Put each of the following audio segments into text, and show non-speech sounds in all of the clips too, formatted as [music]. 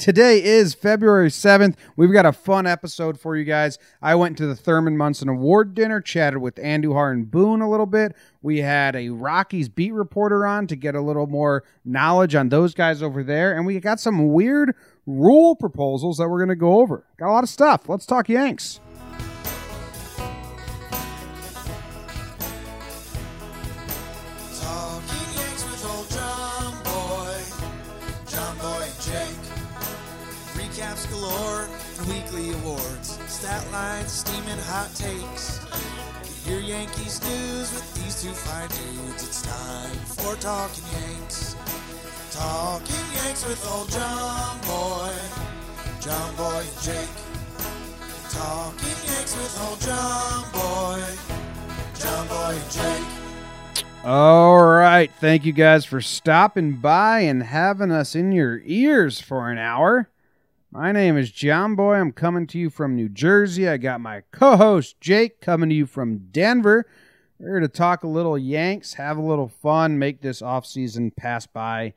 Today is February 7th. We've got a fun episode for you guys. I went to the Thurman Munson Award dinner, chatted with Andujar and Boone a little bit. We had a Rockies beat reporter on to get a little more knowledge on those guys over there. And we got some weird rule proposals that we're going to go over. Got a lot of stuff. Let's talk Yanks. Stat lines, steaming hot takes. Your Yankees news with these two fine dudes. It's time for Talking Yanks. Talking Yanks with old John Boy, John Boy and Jake. Talking Yanks with old John Boy, John Boy and Jake. All right. Thank you guys for stopping by and having us in your ears for an hour. My name is John Boy. I'm coming to you from New Jersey. I got my co host, Jake, coming to you from Denver. We're here to talk a little Yanks, have a little fun, make this offseason pass by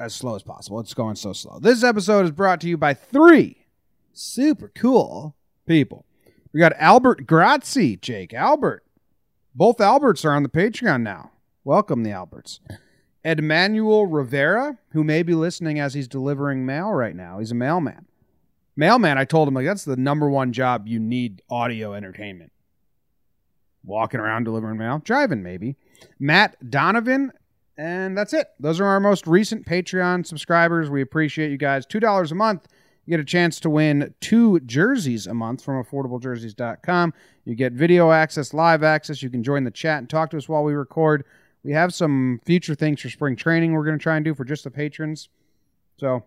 as slow as possible. It's going so slow. This episode is brought to you by three super cool people. We got Albert Grazi, Jake. Albert. Both Alberts are on the Patreon now. Welcome, the Alberts. Edmanuel Rivera, who may be listening as he's delivering mail right now. He's a mailman. Mailman, I told him, like, that's the number one job you need audio entertainment. Walking around delivering mail, driving, maybe. Matt Donovan, and that's it. Those are our most recent Patreon subscribers. We appreciate you guys. $2 a month. You get a chance to win two jerseys a month from affordablejerseys.com. You get video access, live access. You can join the chat and talk to us while we record. We have some future things for spring training we're going to try and do for just the patrons. So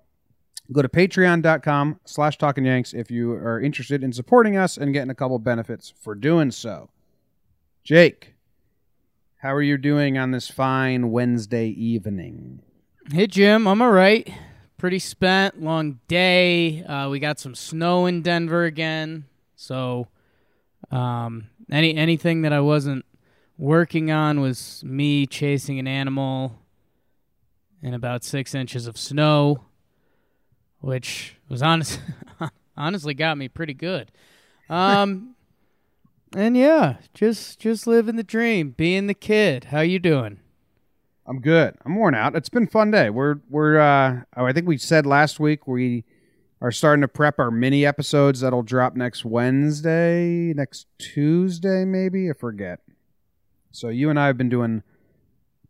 go to patreon.com slash talking yanks if you are interested in supporting us and getting a couple benefits for doing so. Jake, how are you doing on this fine Wednesday evening? Hey Jim, I'm all right. Pretty spent, long day. Uh, we got some snow in Denver again, so um, any anything that I wasn't working on was me chasing an animal in about six inches of snow, which was honest [laughs] honestly got me pretty good. Um, [laughs] and yeah, just just living the dream, being the kid. How you doing? I'm good. I'm worn out. It's been a fun day. We're we're uh oh, I think we said last week we are starting to prep our mini episodes that'll drop next Wednesday, next Tuesday maybe, I forget. So you and I have been doing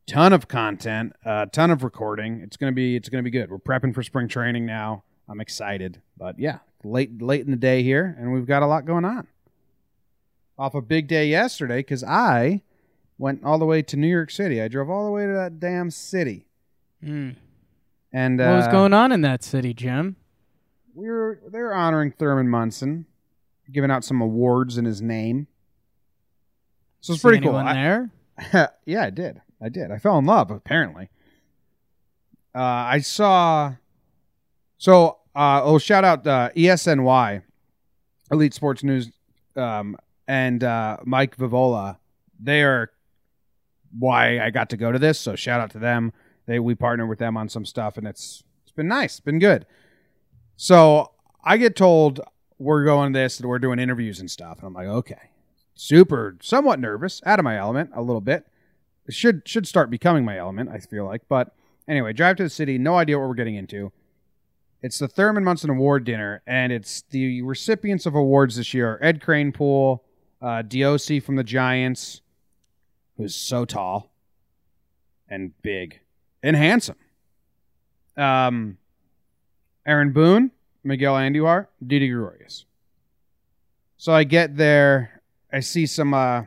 ton of content, a uh, ton of recording. It's going to be it's to be good. We're prepping for spring training now. I'm excited. But yeah, late late in the day here and we've got a lot going on. Off a big day yesterday cuz I went all the way to New York City. I drove all the way to that damn city. Mm. And What was uh, going on in that city, Jim? we were they were honoring Thurman Munson, giving out some awards in his name. So it's pretty cool. I- there? [laughs] yeah, I did. I did. I fell in love apparently. Uh, I saw. So, uh, oh, shout out uh, ESNY, Elite Sports News, um, and uh, Mike Vivalo. They are why I got to go to this. So, shout out to them. They we partner with them on some stuff, and it's it's been nice. It's been good. So I get told we're going to this and we're doing interviews and stuff, and I'm like, okay, super, somewhat nervous, out of my element a little bit. It should should start becoming my element, I feel like. But anyway, drive to the city, no idea what we're getting into. It's the Thurman Munson Award dinner, and it's the recipients of awards this year: are Ed Kranepool, uh, Doc from the Giants, who's so tall and big and handsome. Um, Aaron Boone, Miguel Andujar, Didi Gregorius. So I get there, I see some uh,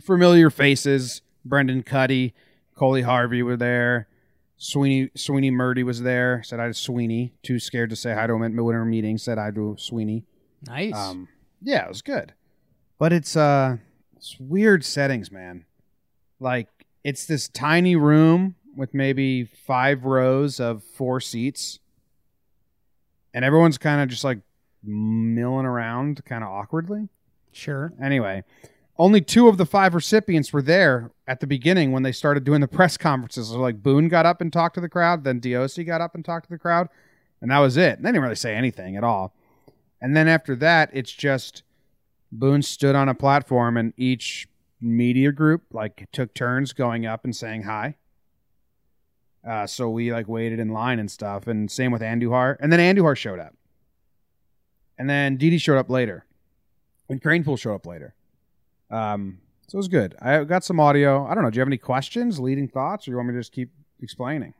familiar faces. Brendan Kuty, Coley Harvey were there. Sweeny Sweeny Murti was there. Said hi to Sweeny. Too scared to say hi to him at winter meeting. Said hi to Sweeny. Nice. Um, yeah, it was good, but it's uh, it's weird settings, man. Like it's this tiny room with maybe five rows of four seats, and everyone's kind of just like milling around, kind of awkwardly. Sure. Anyway, only two of the five recipients were there at the beginning when they started doing the [laughs] press conferences. So like Boone got up and talked to the crowd, then DOC got up and talked to the crowd, and that was it. They didn't really say anything at all. And then after that, it's just Boone stood on a platform and each media group like took turns going up and saying hi. Uh, so we like waited in line and stuff, and same with Andujar, and then Andujar showed up, and then Didi showed up later, and Kranepool showed up later. Um, so it was good. I got some audio. I don't know. Do you have any questions, leading thoughts, or you want me to just keep explaining?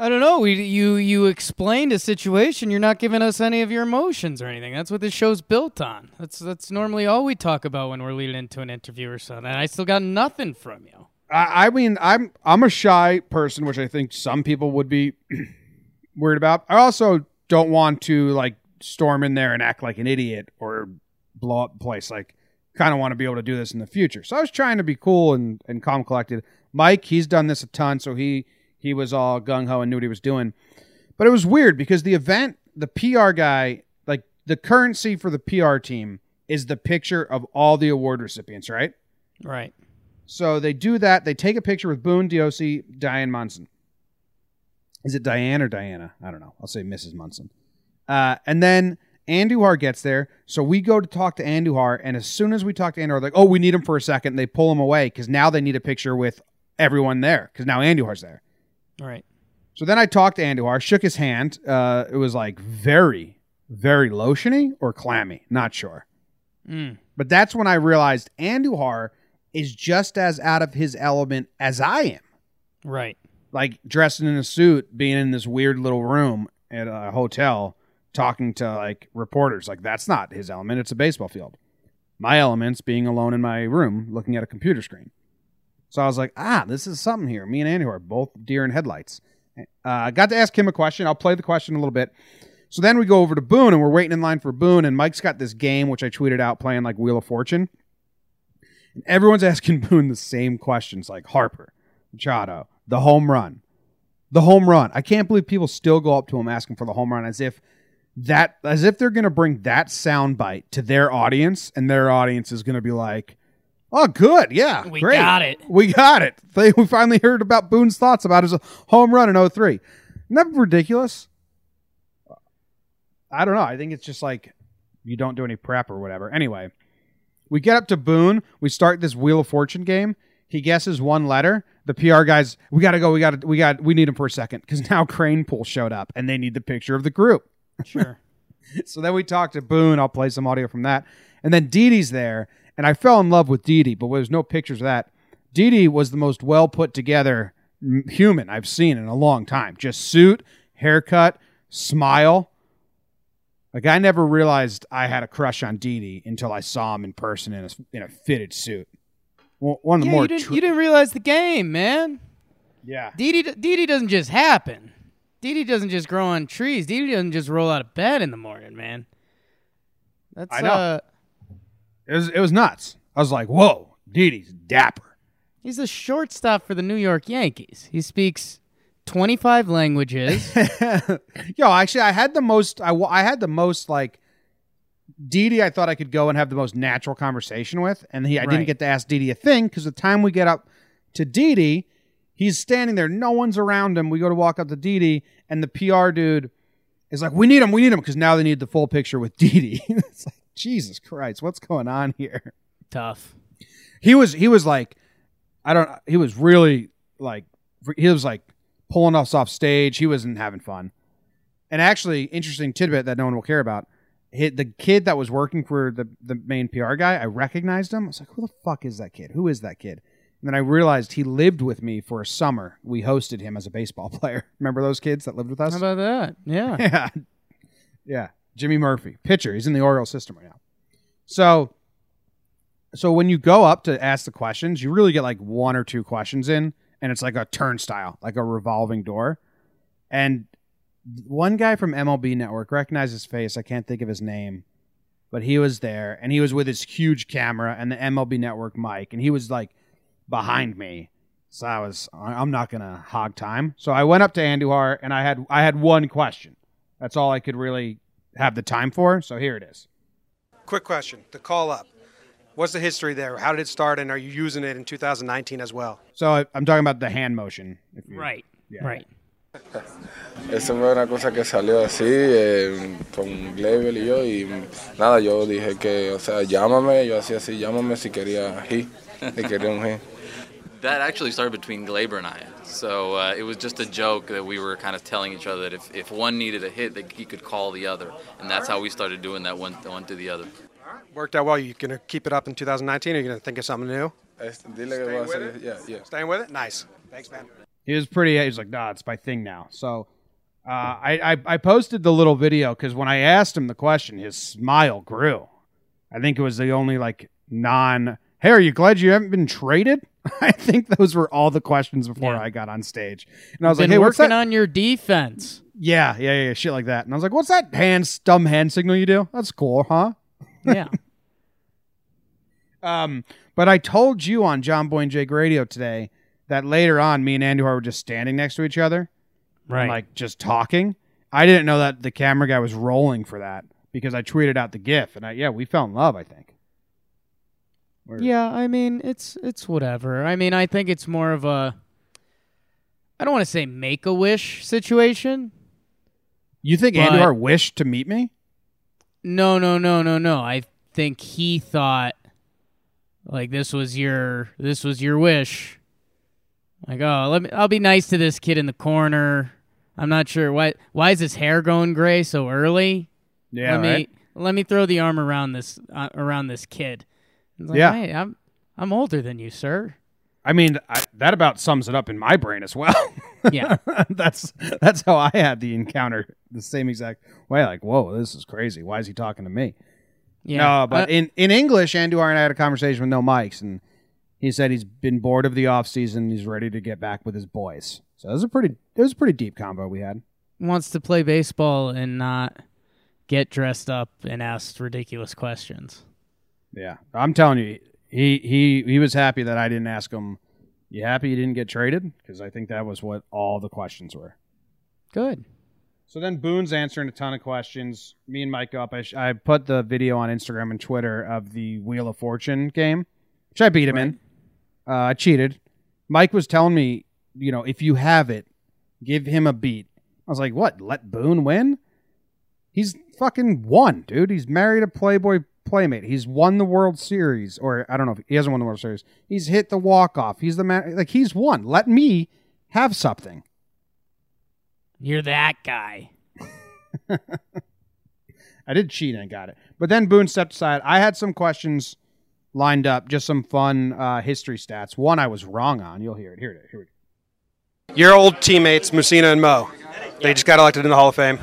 I don't know. We, you you explained a situation. You're not giving us any of your emotions or anything. That's what this show's built on. That's that's normally all we talk about when we're leading into an interview or something. I still got nothing from you. I, I mean, I'm I'm a shy person, which I think some people would be [clears throat] worried about. I also don't want to like storm in there and act like an idiot or blow up the place. Like, kind of want to be able to do this in the future. So I was trying to be cool and and calm collected. Mike, he's done this a ton, so he he was all gung ho and knew what he was doing. But it was weird because the event, the PR guy, like the currency for the PR team is the picture of all the award recipients, right? Right. So they do that. They take a picture with Boone, DOC, Diane Munson. Is it Diane or Diana? I don't know. I'll say Mrs. Munson. Uh, and then Andujar gets there. So we go to talk to Andujar. And as soon as we talk to Andujar, like, oh, we need him for a second. They pull him away because now they need a picture with everyone there because now Andujar's there. All right. So then I talked to Andujar, shook his hand. Uh, it was like very, very lotiony or clammy. Not sure. Mm. But that's when I realized Andujar is just as out of his element as I am. Right. Like dressing in a suit, being in this weird little room at a hotel, talking to like reporters. Like that's not his element. It's a baseball field. My element's being alone in my room looking at a computer screen. So I was like, ah, this is something here. Me and Andy are both deer in headlights. Uh, I got to ask him a question. I'll play the question a little bit. So then we go over to Boone and we're waiting in line for Boone. And Mike's got this game, which I tweeted out playing like Wheel of Fortune. And everyone's [laughs] asking Boone the same questions like Harper, Machado, the home run, the home run. I can't believe people still go up to him asking for the home run as if that, as if they're going to bring that soundbite to their audience and their audience is going to be like, Oh, good. Yeah. We great. got it. We got it. [laughs] They, we finally heard about Boone's thoughts about his home run in 03. Isn't that ridiculous? I don't know. I think it's just like you don't do any prep or whatever. Anyway, we get up to Boone. We start this Wheel of Fortune game. He guesses one letter. The PR guys, we got to go. We got to, we got, we need him for a second because [laughs] now Kranepool showed up and they need the picture of the group. Sure. [laughs] So then we talked to Boone. I'll play some audio from that. And then Didi's there. And I fell in love with Didi, but there's no pictures of that. Didi was the most well put together human I've seen in a long time. Just suit, haircut, smile. Like I never realized I had a crush on Didi until I saw him in person in a, in a fitted suit. One one of the yeah, more you didn't, you didn't realize the game, man. yeah. Didi doesn't just happen. Didi doesn't just grow on trees. Didi doesn't just roll out of bed in the morning, man. That's I know. uh It was it was nuts. I was like, whoa, Didi's dapper. he's the shortstop for the New York Yankees. He speaks 25 languages. [laughs] Yo, actually, I had the most. I, I had the most like Didi. I thought I could go and have the most natural conversation with, and he I didn't get to ask Didi a thing because the time we get up to Didi, he's standing there. No one's around him. We go to walk up to Didi, and the PR dude is like, "We need him. We need him," because now they need the full picture with [laughs] Didi. it's like Jesus Christ, what's going on here? Tough. he was he was like i don't he was really like he was like pulling us off stage he wasn't having fun and actually interesting tidbit that no one will care about hit the kid that was working for the the main pr guy i recognized him i was like who the fuck is that kid who is that kid and then i realized he lived with me for a summer we hosted him as a baseball [laughs] player remember those kids that lived with us How about that? Yeah. [laughs] yeah. Yeah. Jimmy Murphy, pitcher. He's in the Orioles system right now. So so when you go up to ask the questions, you really get like one or two questions in, and it's like a turnstile, like a revolving door. And one guy from MLB Network recognized his face. I can't think of his name, but he was there, and he was with his huge camera and the MLB Network mic, and he was like behind mm-hmm. me. So I was, I- I'm not gonna hog time. So I went up to Andujar, and I had, I had one question. That's all I could really have the time for. So here it is. Quick question the call up. What's the history there? How did it start, and are you using it in 2019 as well? So I, I'm talking about the hand motion. If you, Right. Yeah. Right. Esa fue una cosa que salió así eh, con Gleyber y yo y nada, yo dije que, o sea, llámame, yo hacía así, llámame si quería he, si quería un he. That actually started between Gleyber and I. So uh, it was just a joke that we were kind of telling each other that if, if one needed a hit, that he could call the other, and that's how we started doing that one one to the other. Worked out well. You gonna keep it up in 2019? Or are you gonna think of something new? Es- dile que voy a hacer, yeah, yeah. Staying with it? Nice. Thanks, man. He was pretty. He was like, "Nah, it's my thing now." So, uh, I, I I posted the little video because when I asked him the question, his smile grew. I think it was the only like non. Hey, are you glad you haven't been traded? [laughs] I think those were all the questions before Yeah. I got on stage, and I was Been like, "Hey, what's working that?" on your defense. yeah, yeah, yeah, shit like that. And I was like, "What's that hand dumb hand signal you do? That's cool, huh?" Yeah. [laughs] Um, but I told you on John Boy and Jake Radio today that later on, me and Andy were just standing next to each other. right. and, like just talking. I didn't know that the camera guy was rolling for that because I tweeted out the GIF, and I, yeah, we fell in love. I think. We're- Yeah, I mean it's it's whatever. I mean I think it's more of a I don't want to say make a wish situation. You think But- Andor wished to meet me? No, no, no, no, no. I think he thought like this was your this was your wish. Like, oh, let me I'll be nice to this kid in the corner. I'm not sure why why is his hair going gray so early? Yeah, let right. me let me throw the arm around this uh, around this kid. It's like, Yeah. hey, I'm I'm older than you, sir. I mean, I, that about sums it up in my brain as well. [laughs] Yeah. that's that's how I had the encounter the same exact way. Like, whoa, this is crazy. Why is he talking to me? Yeah. No, but Uh, in, in English, Andujar and I had a conversation with no mics, and he said he's been bored of the off season. He's ready to get back with his boys. So it was a pretty it was a pretty deep combo we had. wants to play baseball and not get dressed up and ask ridiculous questions. Yeah, I'm telling you, he he he was happy that I didn't ask him. You happy you didn't get traded? Because I think that was what all the questions were. Good. So then Boone's answering a ton of questions. Me and Mike go up. I, sh- I put the video on Instagram and Twitter of the Wheel of Fortune game, which I beat him in. Uh, I cheated. Mike was telling me, you know, if you have it, give him a beat. I was like, what? Let Boone win? He's fucking won, dude. He's married a Playboy playmate. He's won the World Series, or I don't know if he hasn't won the World Series. He's hit the walk off. He's the man. Like he's won. Let me have something. You're that guy. [laughs] I did cheat and got it. But then Boone stepped aside. I had some questions lined up, just some fun uh, history stats. One I was wrong on. You'll hear it. Here it is. Here we go. Your old teammates, Mussina and Mo, they just got elected in the Hall of Fame.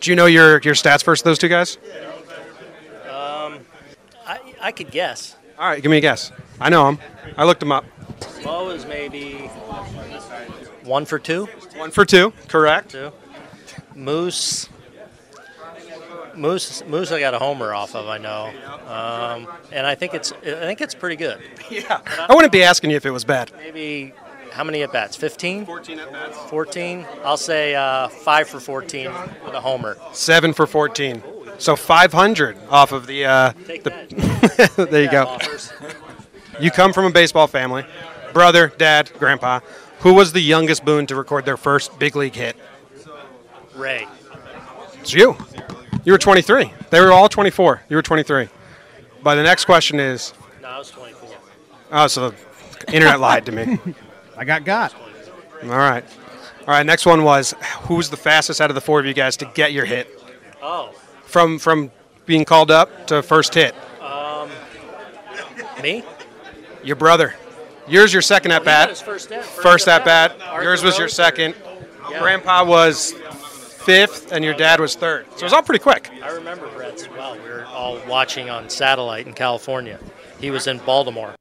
Do you know your, your stats first, those two guys? Um, I, I could guess. All right, give me a guess. I know them. I looked them up. Mo is maybe one for two. One for two, correct. Two. Moose. Moose. Moose. I got a homer off of. I know. Um, and I think it's. I think it's pretty good. [laughs] Yeah. I wouldn't be asking you if it was bad. Maybe. How many at bats? 15? 14 at bats. 14? I'll say uh, five for 14 with a homer. Seven for 14. So 500 off of the. Uh, Take the that. [laughs] there you Yeah, go. You come from a baseball family. Brother, dad, grandpa. Who was the youngest Boone to record their first big league hit? Ray. It's you. You were 23. They were all 24. You were 23. But the next question is No, I was 24. oh, so the internet lied to me. [laughs] I got got. All right. All right. Next one was who's the fastest out of the four of you guys to get your hit Oh, from from being called up to first hit? Um, me? Your brother. Yours your second at He bat. his first at, First at bat. Arthur Yours was your second. Yeah. Grandpa was fifth, and your dad was third. So it was all pretty quick. I remember Brett's as well. We were all watching on satellite in California. He was in Baltimore.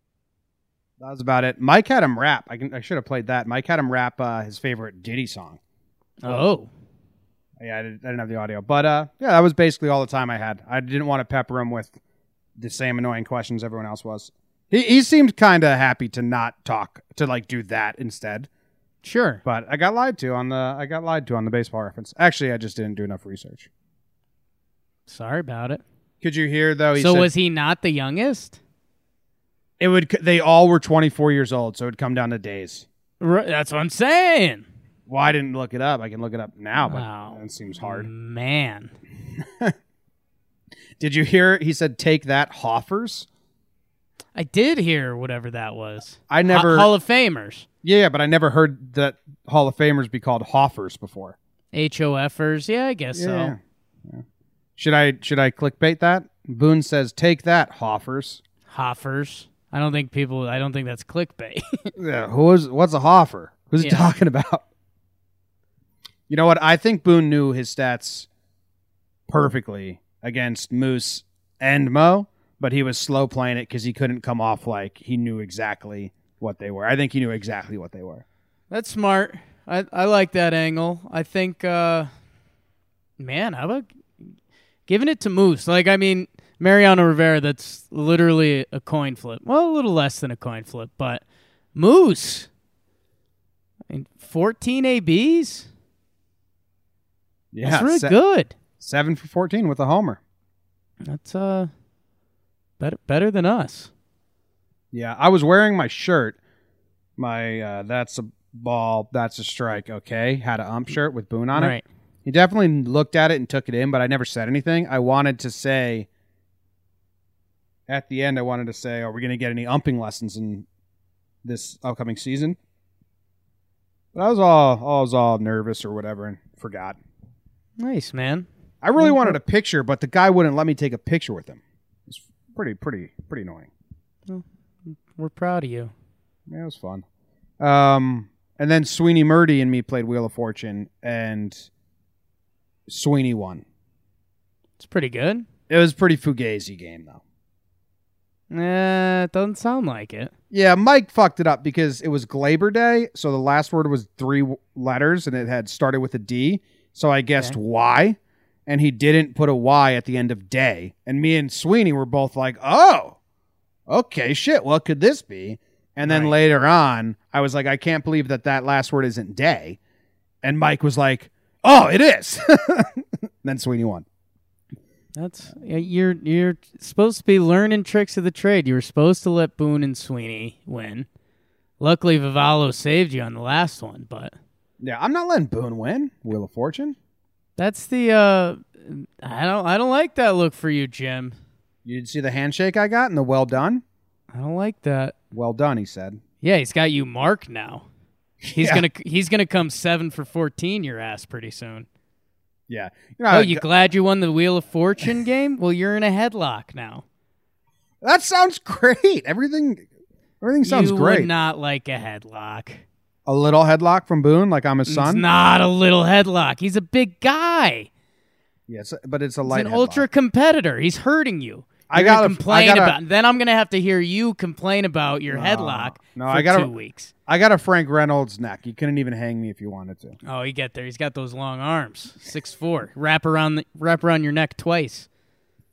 That was about it. Mike had him rap. I can. I should have played that. Mike had him rap uh, his favorite Diddy song. Oh. Yeah, I didn't, I didn't have the audio, but uh, yeah, that was basically all the time I had. I didn't want to pepper him with the same annoying questions everyone else was. He he seemed kind of happy to not talk to like do that instead. Sure. But I got lied to on the I got lied to on the baseball reference. Actually, I just didn't do enough research. Sorry about it. Could you hear though? He so said, was he not the youngest? It would. They all were 24 years old, so it'd come down to days. R- that's what I'm saying. Well, I didn't look it up. I can look it up now, but Wow. it seems hard. Man. [laughs] Did you hear? He said, "Take that, Hoffers." I did hear whatever that was. I never. Ho- Hall of Famers. yeah, but I never heard that Hall of Famers be called Hoffers before. HOFers. Yeah, I guess so. Yeah. Yeah. Should I should I clickbait that? Boone says, "Take that, Hoffers." Hoffers. I don't think people. I don't think that's clickbait. [laughs] Yeah, who is what's a Hoffer? Who's he talking about? You know what? I think Boone knew his stats perfectly against Moose and Mo, but he was slow playing it because he couldn't come off like he knew exactly what they were. I think he knew exactly what they were. That's smart. I I like that angle. I think, uh, man, how about giving it to Moose? Like, I mean, Mariano Rivera. That's literally a coin flip. Well, a little less than a coin flip, but Moose. I mean, fourteen abs. Yeah, That's really se- good. Seven for fourteen with a homer. That's uh, better better than us. Yeah, I was wearing my shirt. My uh, that's a ball, that's a strike. Okay, had a ump shirt with Boone on it. right. He definitely looked at it and took it in, but I never said anything. I wanted to say at the end, I wanted to say, are we going to get any umping lessons in this upcoming season? But I was all, I was all nervous or whatever and forgot. Nice man. I really wanted a picture, but the guy wouldn't let me take a picture with him. Pretty, pretty, pretty annoying. We're proud of you. Yeah, it was fun. Um, and then Sweeny Murti and me played Wheel of Fortune, and Sweeny won. It's pretty good. It was a pretty fugazi game, though. Eh, it doesn't sound like it. Yeah, Mike fucked it up because it was Gleyber Day, so the last word was three w- letters, and it had started with a D. So I guessed Okay. Y, and he didn't put a Y at the end of day. And me and Sweeny were both like, "Oh, okay, shit. What could this be?" And then Right. later on, I was like, "I can't believe that that last word isn't day." And Mike was like, "Oh, it is." [laughs] then Sweeny won. That's you're you're supposed to be learning tricks of the trade. You were supposed to let Boone and Sweeny win. Luckily, Vivalo saved you on the last one, but Yeah, I'm not letting Boone win Wheel of Fortune. That's the uh, I don't I don't like that look for you, Jim. You did see the handshake I got and the well done. I don't like that. Well done, he said. Yeah, he's got you marked now. He's [laughs] Yeah. gonna he's gonna come seven for fourteen your ass pretty soon. Yeah. You know, Oh, you glad you won the Wheel of Fortune [laughs] game? Well, you're in a headlock now. that sounds [laughs] great. Everything everything sounds you great. would not like a headlock. A little headlock from Boone, like I'm his It's son. not a little headlock. He's a big guy. yes, but it's a He's light an headlock. ultra competitor. He's hurting you. I You're gonna gotta- complain gotta- about. Then I'm gonna have to hear you complain about your headlock no, for I gotta- two weeks. I got a Frank Reynolds neck. You couldn't even hang me if you wanted to. Oh, you get there. He's got those long arms, six four. Wrap around the wrap around your neck twice.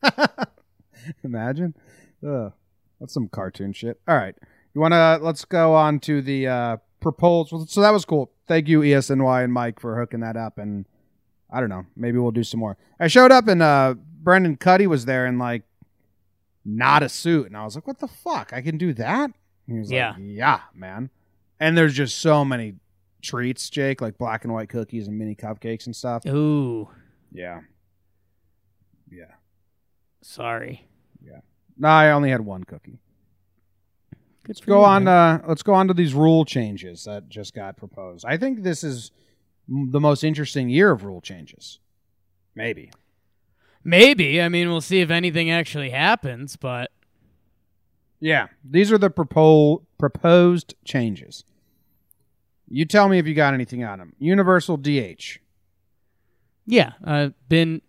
[laughs] Imagine. Ugh. That's some cartoon shit. All right. You want to let's go on to the uh proposal. So that was cool. Thank you ESNY and Mike for hooking that up and I don't know. Maybe we'll do some more. I showed up and uh Brendan Kuty was there in like not a suit and I was like, "What the fuck? I can do that?" And he was Yeah. like, "Yeah, man." And there's just so many treats, Jake, like black and white cookies and mini cupcakes and stuff. Ooh, Yeah. Yeah. sorry. Yeah. No, I only had one cookie. Good for go you, on. Uh, let's go on to these rule changes that just got proposed. I think this is the most interesting year of rule changes. Maybe. Maybe. I mean, we'll see if anything actually happens. But Yeah, these are the propo- proposed changes. You tell me if you got anything on them. Universal DH. yeah, I've been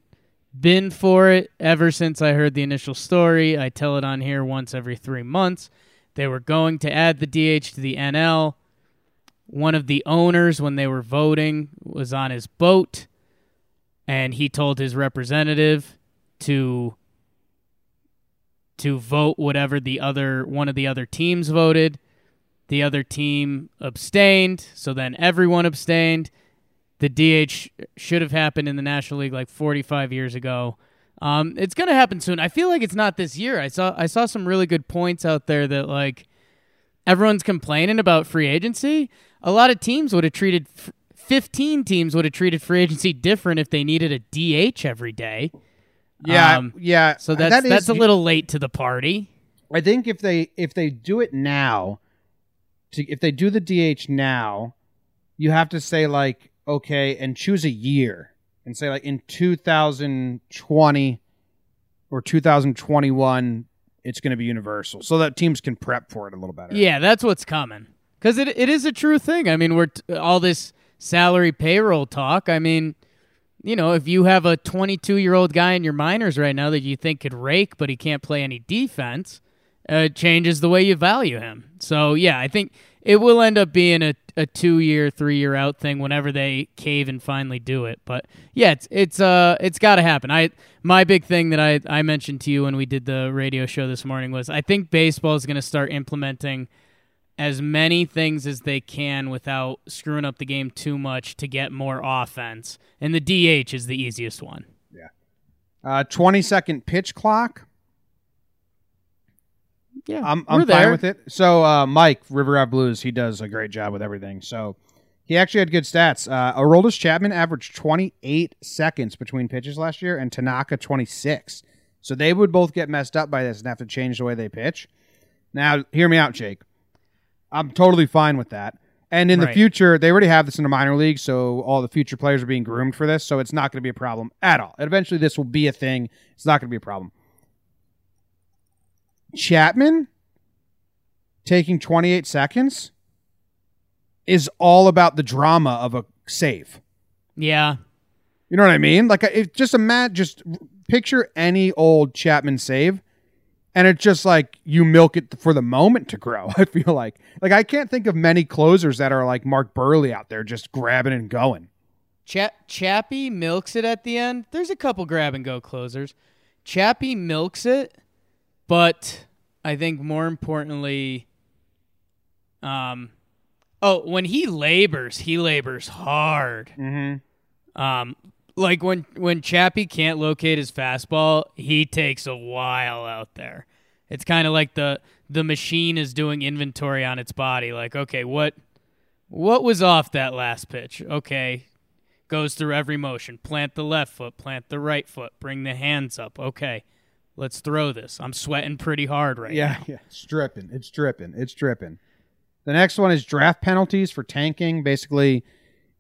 been for it ever since I heard the initial story. I tell it on here once every three months. They were going to add the DH to the NL. One of the owners, when they were voting, was on his boat, and he told his representative to to vote whatever the other one of the other teams voted. The other team abstained, so then everyone abstained. The DH should have happened in the National League like 45 years ago. Um, it's gonna happen soon. I feel like it's not this year. I saw I saw some really good points out there that like everyone's complaining about free agency. A lot of teams would have treated f- 15 teams would have treated free agency different if they needed a DH every day. Yeah, Um, yeah. So that's that is- that's a little late to the party. I think if they if they do it now, to if they do the DH now, you have to say like okay and choose a year and say like in 2020 or 2021 it's going to be universal so that teams can prep for it a little better. Yeah, that's what's coming. Because it it is a true thing. I mean, we're t- all this salary payroll talk. I mean, you know, if you have a 22 year old guy in your minors right now that you think could rake, but he can't play any defense, uh, it changes the way you value him. So yeah, I think it will end up being a, a two year, three year out thing whenever they cave and finally do it. But yeah, it's it's uh it's got to happen. I my big thing that I I mentioned to you when we did the radio show this morning was I think baseball is going to start implementing as many things as they can without screwing up the game too much to get more offense. And the DH is the easiest one. Uh 20 second pitch clock. Yeah, I'm, I'm there. fine with it. So uh, Mike River Blues, he does a great job with everything. So he actually had good stats. Uh, Aroldis Chapman averaged 28 seconds between pitches last year, and Tanaka 26. So they would both get messed up by this and have to change the way they pitch. Now, hear me out, Jake. I'm totally fine with that. And in the future, they already have this in the minor league, so all the future players are being groomed for this. So it's not going to be a problem at all. And eventually, this will be a thing. It's not going to be a problem. Chapman taking 28 seconds is all about the drama of a save. Yeah, You know what I mean? Like, it, just imagine, just picture any old Chapman save, and it's just like you milk it for the moment to grow. [laughs] I feel like, like I can't think of many closers that are like Mark Buehrle out there just grabbing and going. Cha- Chappie milks it at the end. There's a couple grab and go closers. Chappie milks it, but I think more importantly, um, oh, when he labors, he labors hard. Mm-hmm. Um, like when when Chappie can't locate his fastball, he takes a while out there. It's kind of like the the machine is doing inventory on its body. Like, okay, what what was off that last pitch? Okay, goes through every motion. Plant the left foot, plant the right foot, bring the hands up. Okay, let's throw this. I'm sweating pretty hard right Yeah, now. yeah, it's dripping. It's dripping. It's dripping. The next one is draft penalties for tanking. Basically,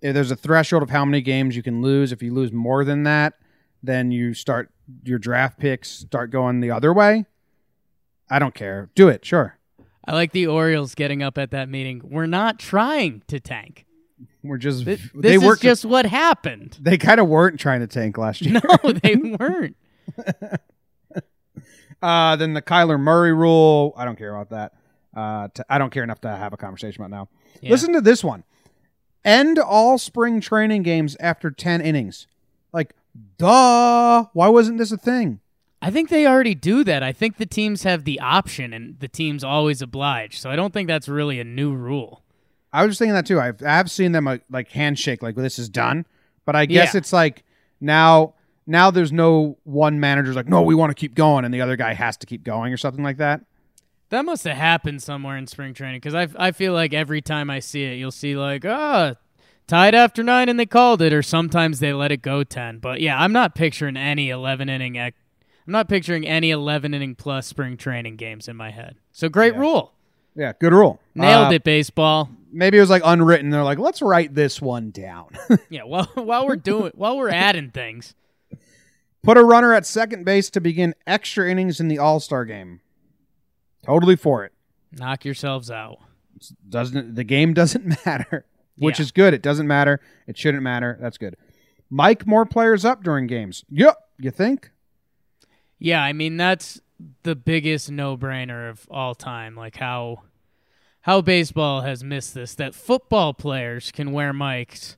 if there's a threshold of how many games you can lose. If you lose more than that, then you start your draft picks start going the other way. I don't care. Do it, sure. I like the Orioles getting up at that meeting. We're not trying to tank. We're just Th- they This is just what happened. they kind of weren't trying to tank last [laughs] year. No, they weren't. [laughs] Uh, then the Kyler Murray rule. I don't care about that. Uh, t- I don't care enough to have a conversation about now. Yeah. Listen to this one. End all spring training games after 10 innings. Like, duh. Why wasn't this a thing? I think they already do that. I think the teams have the option, and the teams always oblige. So I don't think that's really a new rule. I was just thinking that too. I've, I've seen them like, like handshake, like this is done. But I guess Yeah. it's like now now there's no one manager's like, no, we want to keep going, and the other guy has to keep going or something like that. That must have happened somewhere in spring training because I I feel like every time I see it, you'll see like ah tied after nine and they called it, or sometimes they let it go ten. But yeah, I'm not picturing any eleven inning. Ec- I'm not picturing any eleven inning plus spring training games in my head. So great Yeah. rule, Yeah, good rule. nailed Uh, it, baseball. Maybe it was like unwritten. They're like, let's write this one down. [laughs] Yeah, while while we're doing while we're adding things, Put a runner at second base to begin extra innings in the All Star game. Totally for it. knock yourselves out. Doesn't the game [laughs] doesn't matter, which Yeah. is good. It doesn't matter. It shouldn't matter. That's good. Mic more players up during games. Yep. You think? Yeah, I mean that's the biggest no-brainer of all time. Like how how baseball has missed this that football players can wear mics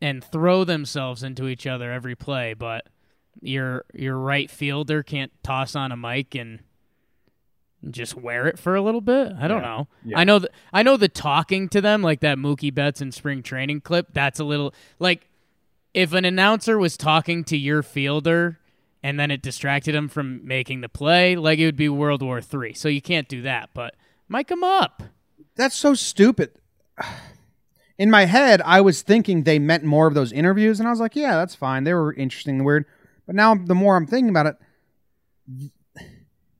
and throw themselves into each other every play, but your your right fielder can't toss on a mic and just wear it for a little bit. I don't Yeah. know. Yeah. I know th- I know the talking to them like that Mookie Betts in spring training clip. That's a little like if an announcer was talking to your fielder and then it distracted him from making the play, like it would be World War Three. So you can't do that. But mic him up. That's so stupid. [sighs] In my head, I was thinking they meant more of those interviews, and I was like, yeah, that's fine. They were interesting and weird. But now, the more I'm thinking about it,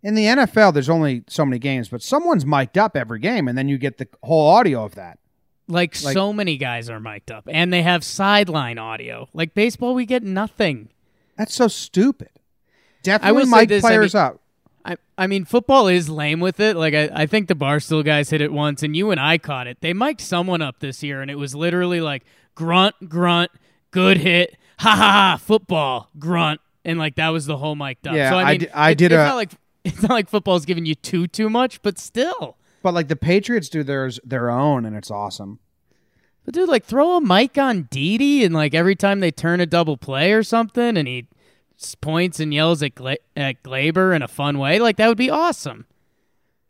in the NFL, there's only so many games, but someone's mic'd up every game, and then you get the whole audio of that. Like, Like- so many guys are mic'd up, and they have sideline audio. Like baseball, we get nothing. That's so stupid. I Definitely mic this, I players mean- up. I I mean, football is lame with it. Like I, I think the Barstool guys hit it once, and you and I caught it. They mic'd someone up this year, and it was literally like grunt, grunt, good hit, ha ha ha, football, grunt, and like that was the whole mic'd up. Yeah, so I I mean, I it- did It's a- not like [laughs] it's not like football's giving you too too much, but still. But like the Patriots do theirs their own, and it's awesome. But dude, like throw a mic on Didi, and like every time they turn a double play or something, and he points and yells at Gla- at Gleyber in a fun way, like that would be awesome.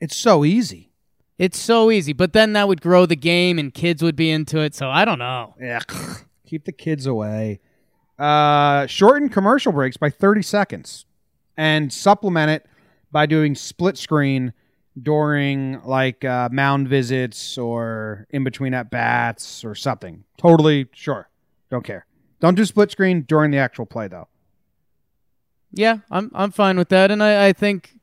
It's so easy. It's so easy, but then that would grow the game, and kids would be into it. So I don't know. Yeah, keep the kids away. Uh, shorten commercial breaks by 30 seconds and supplement it by doing split screen during like uh, mound visits or in between at bats or something. Totally sure. Don't care. Don't do split screen during the actual play though. Yeah, I'm I'm fine with that, and I, I think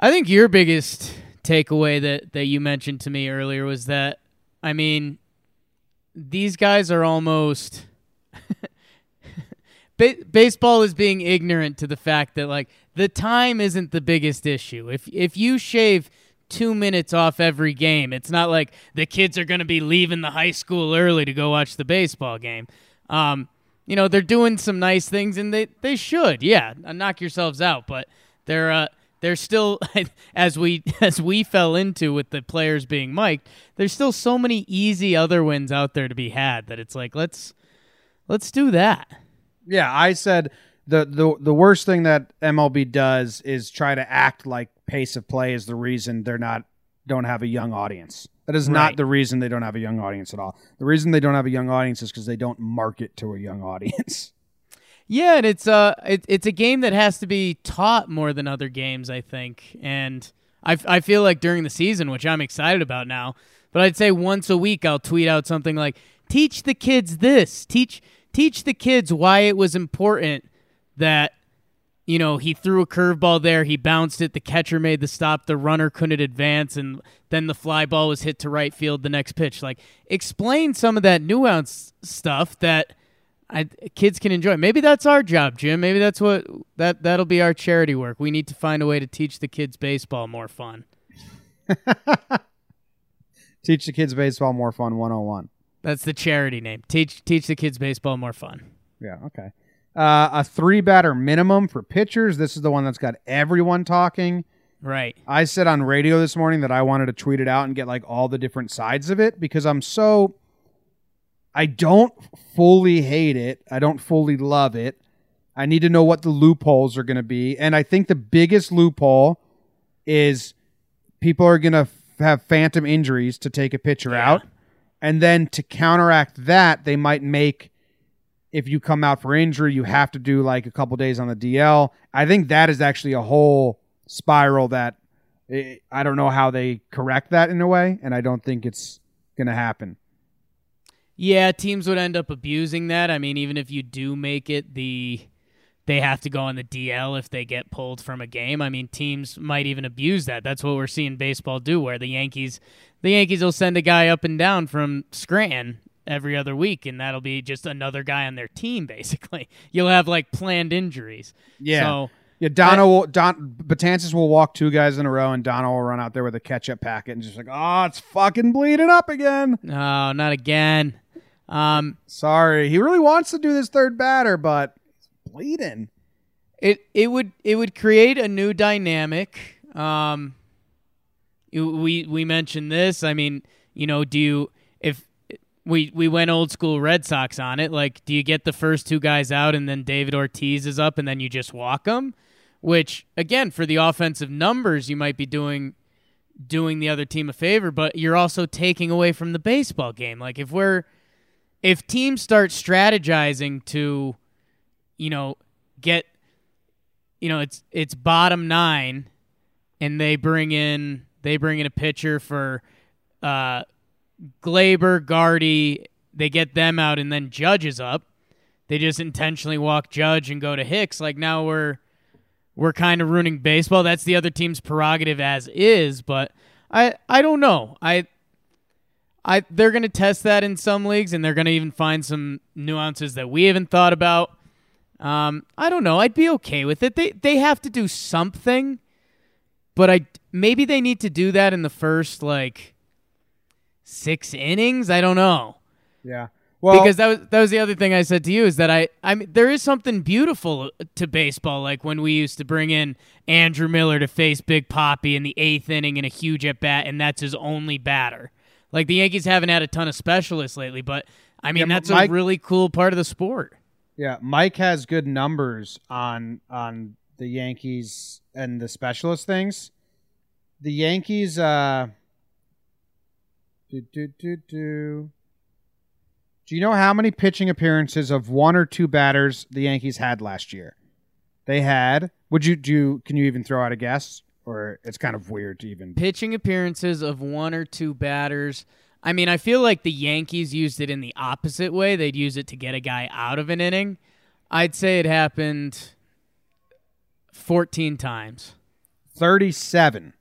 I think your biggest takeaway that that you mentioned to me earlier was that I mean these guys are almost [laughs] ba- baseball is being ignorant to the fact that like the time isn't the biggest issue. If if you shave two minutes off every game, it's not like the kids are going to be leaving the high school early to go watch the baseball game. Um, you know they're doing some nice things, and they they should, yeah, knock yourselves out, but they're uh, they're still [laughs] as we [laughs] as we fell into with the players being mic'd. There's still so many easy other wins out there to be had that it's like let's let's do that. Yeah, I said the the the worst thing that MLB does is try to act like pace of play is the reason they're not don't have a young audience. That is not Right. the reason they don't have a young audience at all. The reason they don't have a young audience is because they don't market to a young audience. [laughs] Yeah, and it's uh it, it's a game that has to be taught more than other games, I think. And I, I feel like during the season, which I'm excited about now, but I'd say once a week I'll tweet out something like teach the kids this, teach teach the kids why it was important that you know, he threw a curveball there, he bounced it, the catcher made the stop, the runner couldn't advance, and then the fly ball was hit to right field the next pitch. Like, explain some of that nuance stuff that I, kids can enjoy. Maybe that's our job, Jim. Maybe that's what that that'll be our charity work. We need to find a way to teach the kids baseball more fun. [laughs] Teach the kids baseball more fun 101. That's the charity name. Teach teach the kids baseball more fun. Yeah, okay. Uh, a three batter minimum for pitchers. This is the one that's got everyone talking. Right. I said on radio this morning that I wanted to tweet it out and get like all the different sides of it because I'm so I don't fully hate it. I don't fully love it. I need to know what the loopholes are going to be. And I think the biggest loophole is people are going to f- have phantom injuries to take a pitcher Yeah. out. And then to counteract that, they might make if you come out for injury, you have to do like a couple days on the DL. I think that is actually a whole spiral that eh, I don't know how they correct that in a way, and I don't think it's going to happen. Yeah, teams would end up abusing that. I mean, even if you do make it the they have to go on the DL if they get pulled from a game. I mean, teams might even abuse that. That's what we're seeing baseball do where the Yankees the Yankees will send a guy up and down from Scranton every other week and that'll be just another guy on their team [laughs] basically. You'll have like planned injuries. Yeah. So Yeah, Dono will Don Betances will walk two guys in a row, and Dono will run out there with a ketchup packet and just like, oh, it's fucking bleeding up again. no, not again. Um Sorry, he really wants to do this third batter, but it's bleeding. it it would it would create a new dynamic. Um, we we mentioned this. I mean, you know, do you if we we went old school Red Sox on it? Like, do you get the first two guys out and then David Ortiz is up and then you just walk them? Which again, for the offensive numbers, you might be doing doing the other team a favor, but you're also taking away from the baseball game. Like if we're if teams start strategizing to, you know, get you know, it's it's bottom nine, and they bring in they bring in a pitcher for uh, Gleyber, Gardy. They get them out, and then Judge is up. They just intentionally walk Judge and go to Hicks. Like now we're we're kind of ruining baseball. That's the other team's prerogative as is, but I I don't know. I I they're going to test that in some leagues and they're going to even find some nuances that we haven't thought about. Um, I don't know. I'd be okay with it. They they have to do something, but I maybe they need to do that in the first like 6 innings. I don't know Yeah. Well, because that was that was the other thing I said to you is that I I mean there is something beautiful to baseball like when we used to bring in Andrew Miller to face Big Poppy in the eighth inning in a huge at bat and that's his only batter. Like the Yankees haven't had a ton of specialists lately, but I mean Yeah, that's Mike- a really cool part of the sport. Yeah, Mike has good numbers on on the Yankees and the specialist things. The Yankees uh do, do, do, do. Do you know how many pitching appearances of one or two batters the Yankees had last year? They had. Would you do can you even throw out a guess or it's kind of weird to even Pitching appearances of one or two batters. I mean, I feel like the Yankees used it in the opposite way. They'd use it to get a guy out of an inning. I'd say it happened 14 times. 37.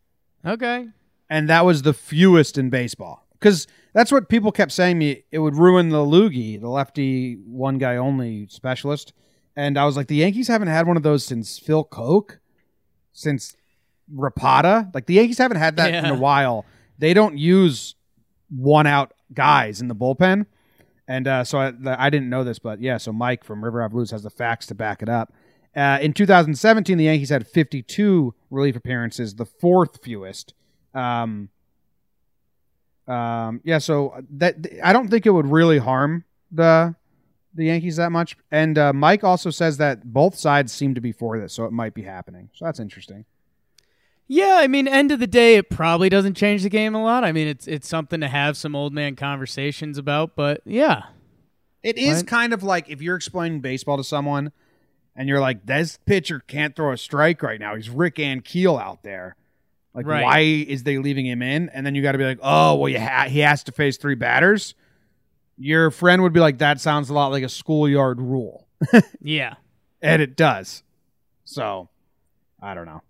Okay. and that was the fewest in baseball. Because that's what people kept saying me. It would ruin the loogie, the lefty one guy only specialist. And I was like, the Yankees haven't had one of those since Phil Coke, since Rapada. Like the Yankees haven't had that in a while. They don't use one out guys in the bullpen. And uh, so I, I didn't know this, but yeah. So Mike from River Ave Blues has the facts to back it up. Uh, in 2017, the Yankees had 52 relief appearances, the fourth fewest. Um, um, yeah, so that I don't think it would really harm the the Yankees that much. And uh, Mike also says that both sides seem to be for this, so it might be happening. So that's interesting. Yeah, I mean, end of the day, it probably doesn't change the game a lot. I mean, it's it's something to have some old man conversations about, but yeah, It is Right. kind of like if you're explaining baseball to someone and you're like, this pitcher can't throw a strike right now. He's Rick Ankiel out there. Like, Right. why is they leaving him in? And then you got to be like, oh, well, you ha- he has to face three batters. Your friend would be like, that sounds a lot like a schoolyard rule. [laughs] yeah. and it does. So, I don't know.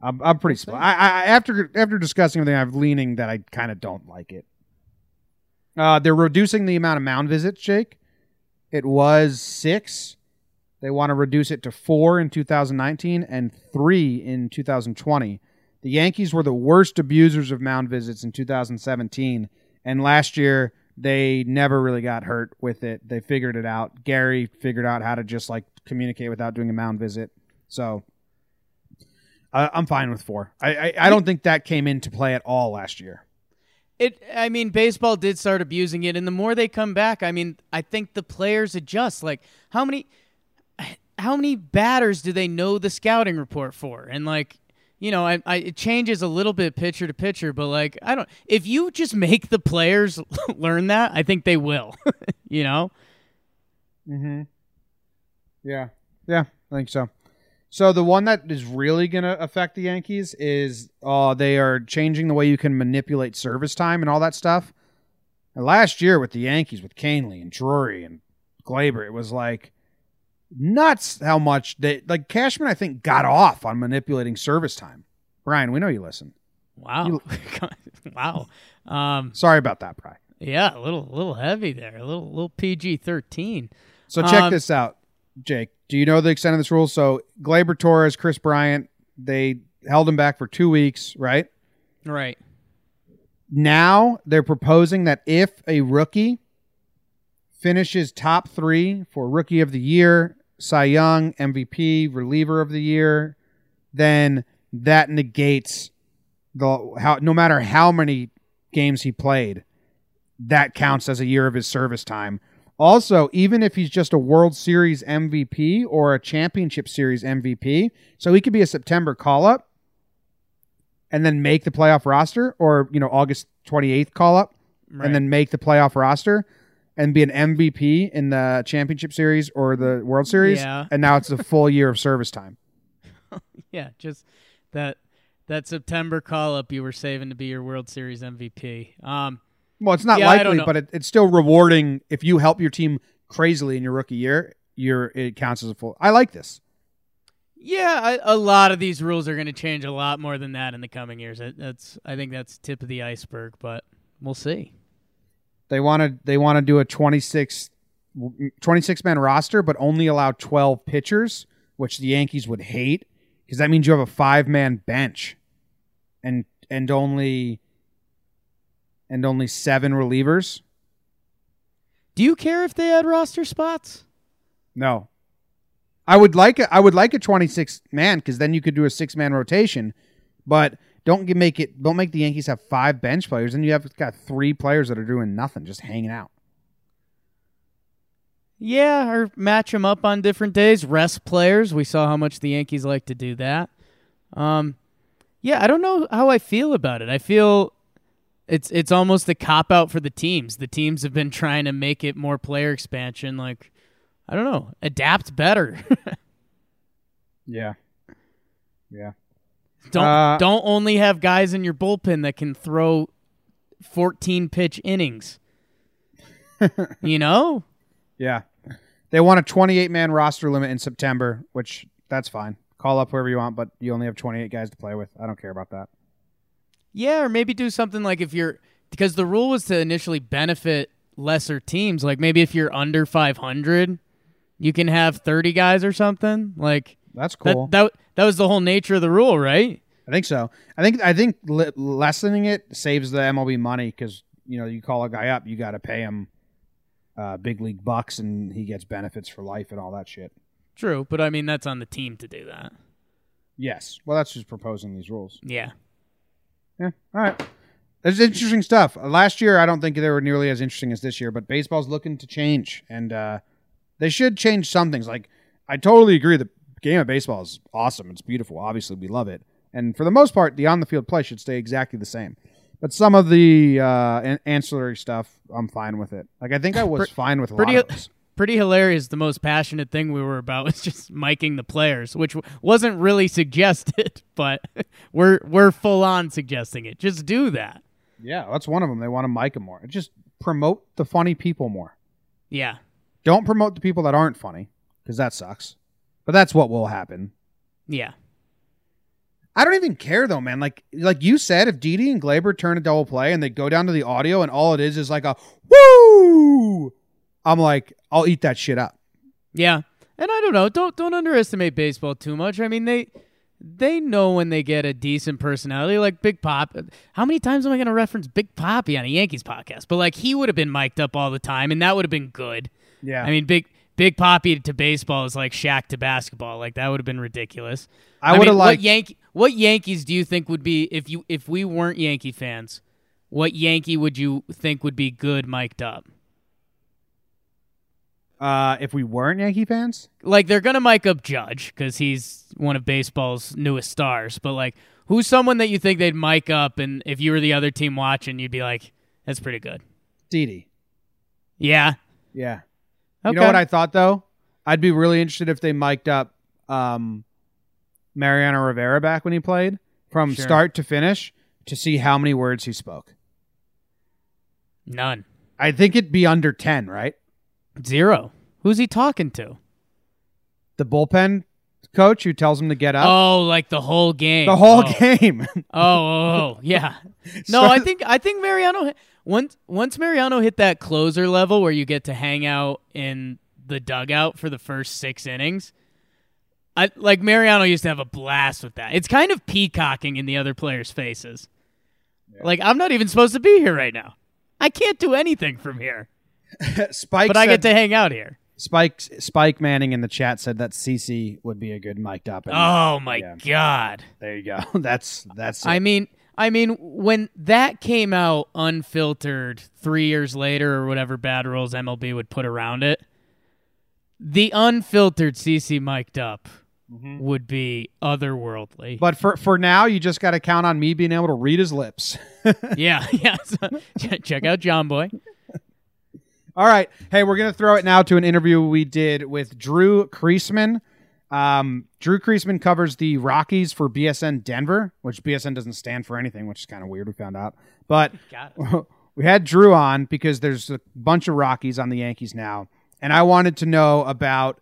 I'm, I'm pretty split. I, I after after discussing everything, I'm leaning that I kind of don't like it. Uh, they're reducing the amount of mound visits, Jake. It was six. They want to reduce it to four in 2019 and three in 2020. The Yankees were the worst abusers of mound visits in 2017, and last year they never really got hurt with it. They figured it out. Gary figured out how to just like communicate without doing a mound visit. So I, I'm fine with four. I, I I don't think that came into play at all last year. It. I mean, baseball did start abusing it, and the more they come back, I mean, I think the players adjust. Like, how many, how many batters do they know the scouting report for? And like, you know, I, I it changes a little bit pitcher to pitcher, but like, I don't. If you just make the players [laughs] learn that, I think they will. [laughs] you know. Mm-hmm. Yeah. Yeah, I think so. So the one that is really going to affect the Yankees is uh, they are changing the way you can manipulate service time and all that stuff. And last year with the Yankees, with Kahnle and Drury and Gleyber, it was like nuts how much they like. Cashman, I think, got off on manipulating service time. Brian, we know you listen. Wow. [laughs] wow. Um. Sorry about that, Brian. Yeah, a little, little heavy there. A little, little PG thirteen. So check Um, this out, Jake. Do you know the extent of this rule? So Gleyber Torres, Kris Bryant, they held him back for two weeks, right? Right. Now they're proposing that if a rookie finishes top three for Rookie of the Year, Cy Young, MVP, Reliever of the Year, then that negates the how no matter how many games he played, that counts as a year of his service time. Also, even if he's just a World Series MVP or a Championship Series MVP, so he could be a September call up and then make the playoff roster or, you know, August 28th call up Right. and then make the playoff roster and be an MVP in the Championship Series or the World Series. Yeah. And now it's a full year of service time. [laughs] yeah, just that that September call up you were saving to be your World Series MVP. Um, Well, it's not Yeah, likely, but it, it's still rewarding if you help your team crazily in your rookie year. You're it counts as a full. I like this. yeah, I, a lot of these rules are going to change a lot more than that in the coming years. That, that's I think that's tip of the iceberg, but we'll see. They want to they want to do a 26, 26 man roster, but only allow twelve pitchers, which the Yankees would hate because that means you have a five man bench, and and only and only seven relievers. Do you care if they add roster spots? No, I would like a, I would like a twenty six man because then you could do a six man rotation, but don't get, make it don't make the Yankees have five bench players and you have got three players that are doing nothing, just hanging out. Yeah, or match them up on different days. Rest players. We saw how much the Yankees like to do that. Um, yeah, I don't know how I feel about it. I feel it's it's almost a cop out for the teams. The teams have been trying to make it more player expansion. Like, I don't know, adapt better. [laughs] Yeah, yeah. Don't Uh, don't only have guys in your bullpen that can throw fourteen pitch innings. [laughs] you know, Yeah. They want a 28 man roster limit in September, which that's fine. Call up whoever you want, but you only have 28 guys to play with. I don't care about that. Yeah, or maybe do something like if you're because the rule was to initially benefit lesser teams. Like maybe if you're under 500, you can have 30 guys or something. Like That's cool. that that was the whole nature of the rule, right? I think so. I think I think li- lessening it saves the MLB money because you know you call a guy up, you got to pay him uh, big league bucks, and he gets benefits for life and all that shit. True, but I mean that's on the team to do that. Yes. Well, that's just proposing these rules. Yeah. Yeah. All right. It's interesting stuff. Last year, I don't think they were nearly as interesting as this year, but baseball's looking to change, and uh, they should change some things. Like, I totally agree. The game of baseball is awesome. It's beautiful. Obviously, we love it, and for the most part, the on the field play should stay exactly the same. But some of the uh, ancillary stuff, I'm fine with it. Like, I think I was fine with a pretty- lot of those. Pretty hilarious. The most passionate thing we were about was just miking the players, which wasn't really suggested, [laughs] but we're we're full on suggesting it. Just do that. Yeah, that's one of them. They want to mic them more. Just promote the funny people more. Yeah. Don't promote the people that aren't funny because that sucks. But that's what will happen. Yeah. I don't even care though, man. Like like you said, if Didi and Gleyber turn a double play and they go down to the audio and all it is is like a woo, I'm like, I'll eat that shit up. Yeah, and I don't know. Don't don't underestimate baseball too much. I mean they they know when they get a decent personality like Big Pop. How many times am I going to reference Big Poppy on a Yankees podcast? But like he would have been mic'd up all the time, and that would have been good. Yeah. I mean, Big Big Poppy to baseball is like Shaq to basketball. Like that would have been ridiculous. I would've mean, liked- what Yankee. What Yankees do you think would be if you if we weren't Yankee fans? What Yankee would you think would be good mic'd up? uh, if we weren't Yankee fans, like they're gonna mic up Judge because he's one of baseball's newest stars. But like, who's someone that you think they'd mic up, and if you were the other team watching, you'd be like, "That's pretty good." Didi. Yeah. Yeah. Okay. You know what I thought though? I'd be really interested if they mic'd up um, Mariano Rivera back when he played from Sure. start to finish to see how many words he spoke. None. I think it'd be under ten, right? Zero. Who's he talking to? The bullpen coach who tells him to get up. Oh, like the whole game. the whole oh. [laughs] game. Oh, oh, oh, oh yeah. [laughs] No, I think I think Mariano once once Mariano hit that closer level where you get to hang out in the dugout for the first six innings. I like Mariano used to have a blast with that. It's kind of peacocking in the other players' faces. Like I'm not even supposed to be here right now. I can't do anything from here, [laughs] Spike but I get to hang out here. Spike Spike Manning in the chat said that CC would be a good mic'd up. And Oh my yeah. god. there you go. [laughs] That's that's. It. I mean, I mean, when that came out unfiltered three years later, or whatever bad rules MLB would put around it, the unfiltered CC mic'd up mm-hmm. would be otherworldly. but for for now, you just got to count on me being able to read his lips. [laughs] yeah, [laughs] yeah. So, check out John Boy. All right. Hey, we're going to throw it now to an interview we did with Drew Creasman. Um, Drew Creasman covers the Rockies for BSN Denver, which BSN doesn't stand for anything, which is kind of weird. We found out, but [laughs] [laughs] we had Drew on because there's a bunch of Rockies on the Yankees now, and I wanted to know about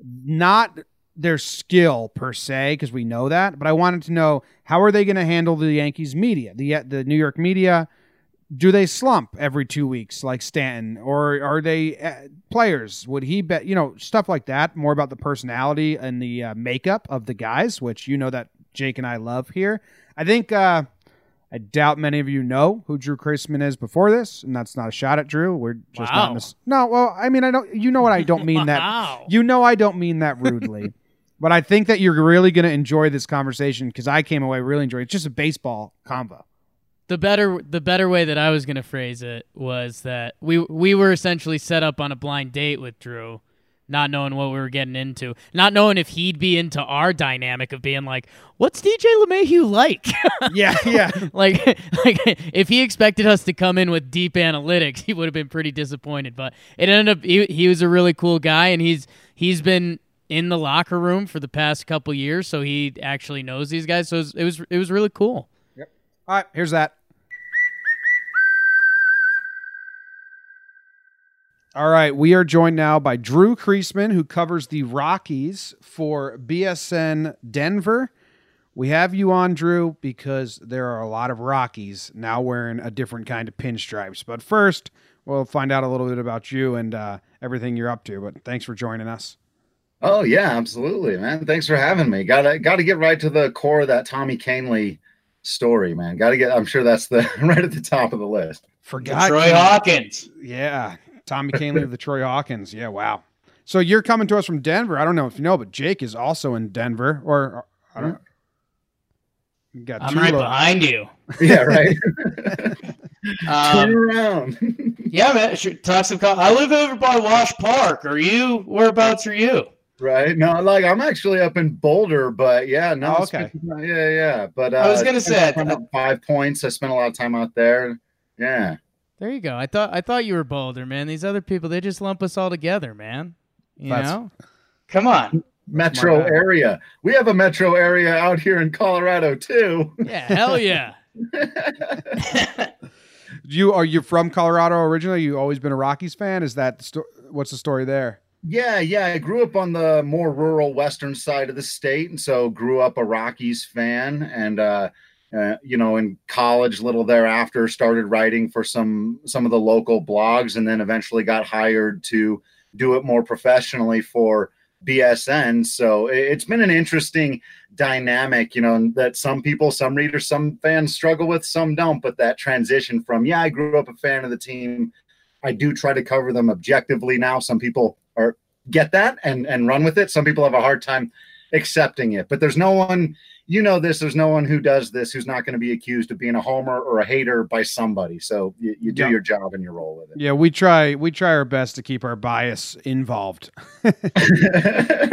not their skill per se because we know that, but I wanted to know how are they going to handle the Yankees media, the the New York media. Do they slump every two weeks like Stanton, or are they uh, players? Would he bet you know stuff like that? More about the personality and the uh, makeup of the guys, which you know that Jake and I love here. I think uh, I doubt many of you know who Drew Creasman is before this, and that's not a shot at Drew. We're just not. In this, no, well, I mean, I don't. You know what? I don't mean that. You know, I don't mean that rudely. [laughs] but I think that you're really going to enjoy this conversation because I came away really enjoying. it. It's just a baseball convo. The better the better way that I was going to phrase it was that we we were essentially set up on a blind date with Drew, not knowing what we were getting into, not knowing if he'd be into our dynamic of being like, "What's DJ LeMahieu like?" [laughs] Yeah, yeah. [laughs] like [laughs] like if he expected us to come in with deep analytics, he would have been pretty disappointed. But it ended up he, he was a really cool guy, and he's he's been in the locker room for the past couple years, so he actually knows these guys. So it was it was, it was really cool. All right, here's that. All right, we are joined now by Drew Creasman, who covers the Rockies for BSN Denver. We have you on, Drew, because there are a lot of Rockies now wearing a different kind of pinstripes. But first, we'll find out a little bit about you and uh, everything you're up to. But thanks for joining us. Oh yeah, absolutely, man. Thanks for having me. Got to got to get right to the core of that Tommy Kahnle story, man. Got to get. I'm sure that's the [laughs] right at the top of the list. Forgot Troy. Hawkins. Yeah, Tommy Kahnle of the Troy Hawkins. Yeah, wow. So you're coming to us from Denver. I don't know if you know, but Jake is also in Denver. Or I don't. You got I'm right lo- behind you. [laughs] Yeah, right. [laughs] Turn Um, around. yeah, man. Sure, talk some. co- I live over by Wash Park. Are you? Whereabouts are you? Right. No, like I'm actually up in Boulder, but yeah, no. Oh, okay. been- Yeah, yeah. But uh, I was gonna say, spent about five points. I spent a lot of time out there. Yeah. There you go. I thought I thought you were Boulder, man. These other people, they just lump us all together, man. You That's- know? Come on. Metro bad. area. We have a metro area out here in Colorado too. Yeah, hell yeah. [laughs] [laughs] You are you from Colorado originally? You always been a Rockies fan? Is that sto- what's the story there? Yeah, yeah. I grew up on the more rural western side of the state, and so grew up a Rockies fan. And uh, uh, you know, in college, little thereafter, started writing for some some of the local blogs, and then eventually got hired to do it more professionally for BSN. So it- it's been an interesting dynamic, you know, that some people, some readers, some fans struggle with, some don't. But that transition from yeah, I grew up a fan of the team. I do try to cover them objectively now. Some people are get that and and run with it. Some people have a hard time accepting it. But there's no one, you know this, there's no one who does this who's not going to be accused of being a homer or a hater by somebody. So you, you do Yeah. your job and you roll with it. Yeah, we try we try our best to keep our bias involved. [laughs] [laughs]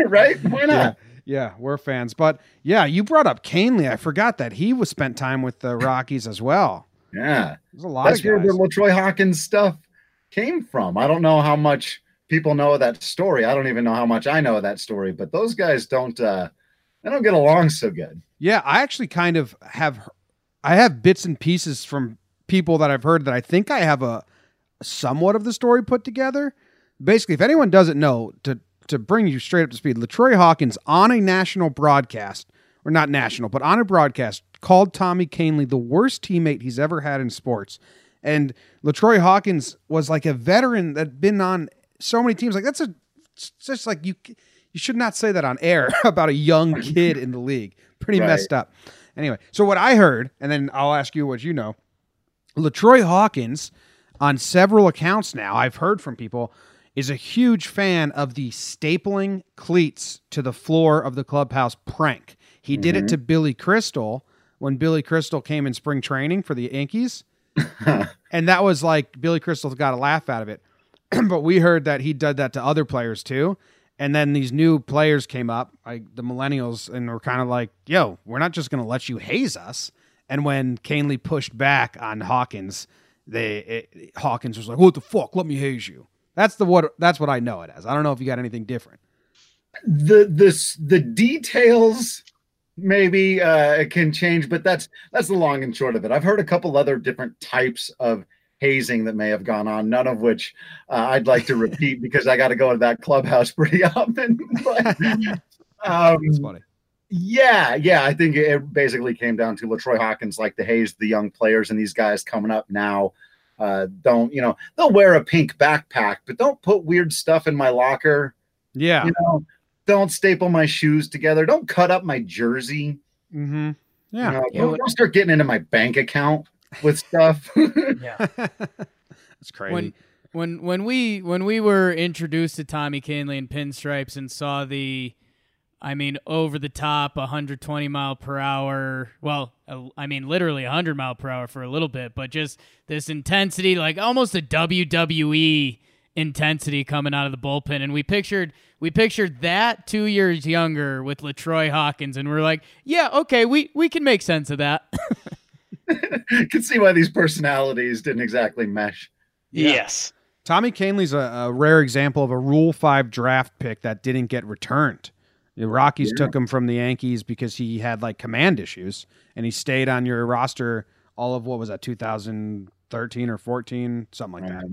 right? Why not? Yeah, we're fans. But yeah, you brought up Kahnle. I forgot that he was spent time with the [laughs] Rockies as well. Yeah. There's a lot That's of where the LaTroy Hawkins stuff came from. I don't know how much people know that story. I don't even know how much I know that story, but those guys don't uh they don't get along so good. Yeah, I actually kind of have I have bits and pieces from people that I've heard that I think I have a somewhat of the story put together. Basically, if anyone doesn't know, to to bring you straight up to speed, Latroy Hawkins on a national broadcast, or not national, but on a broadcast, called Tommy Kahnle the worst teammate he's ever had in sports. And Latroy Hawkins was like a veteran that'd been on so many teams. Like that's a just like you you should not say that on air [laughs] about a young kid in the league. Pretty Right. messed up. Anyway, so what I heard, and then I'll ask you what you know. Latroy Hawkins, on several accounts now, I've heard from people, is a huge fan of the stapling cleats to the floor of the clubhouse prank. He did it mm-hmm. to Billy Crystal when Billy Crystal came in spring training for the Yankees. [laughs] and that was like Billy Crystal got a laugh out of it. [clears throat] but we heard that he did that to other players too. And then these new players came up, like the millennials, and were kind of like, yo, we're not just going to let you haze us. And when Kahnle pushed back on Hawkins, they it, Hawkins was like, "What the fuck? Let me haze you." That's the what. That's what I know it as. I don't know if you got anything different. the this the details maybe uh can change but that's that's the long and short of it i've heard a couple other different types of hazing that may have gone on none of which uh, i'd like to repeat [laughs] because i got to go to that clubhouse [laughs] pretty often but, um, That's funny. yeah yeah i think it basically came down to latroy hawkins like to haze the young players and these guys coming up now uh don't you know they'll wear a pink backpack but don't put weird stuff in my locker Yeah. you know, don't staple my shoes together. Don't cut up my jersey. Mm-hmm. You Yeah. know, Yeah, don't, don't start getting into my bank account with stuff. [laughs] Yeah, that's crazy. when when when we when we were introduced to Tommy Kahnle and pinstripes and saw the I mean over the top 120 mile per hour well uh, I mean literally 100 mile per hour for a little bit but just this intensity like almost a WWE intensity coming out of the bullpen and we pictured we pictured that 2 years younger with Latroy Hawkins and we're like yeah okay we we can make sense of that [laughs] [laughs] Can see why these personalities didn't exactly mesh. Yes. Tommy Kahnle's a, a rare example of a Rule Five draft pick that didn't get returned. The Rockies Yeah. took him from the Yankees because he had like command issues, and he stayed on your roster all of what was that 2013 or 14, something like that.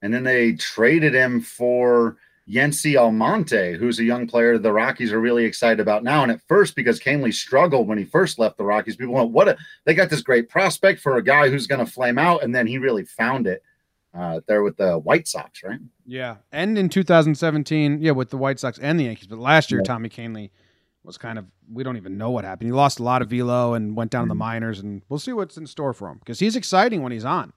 And then they traded him for Yency Almonte, who's a young player the Rockies are really excited about now. And at first, because Kahnle struggled when he first left the Rockies, people went, "What? A, they got this great prospect for a guy who's going to flame out." And then he really found it uh, there with the White Sox, right? Yeah, and in 2017, yeah, with the White Sox and the Yankees. But last year, Yeah. Tommy Kahnle was kind of we don't even know what happened. He lost a lot of velo and went down in the Mm-hmm. minors, and we'll see what's in store for him because he's exciting when he's on.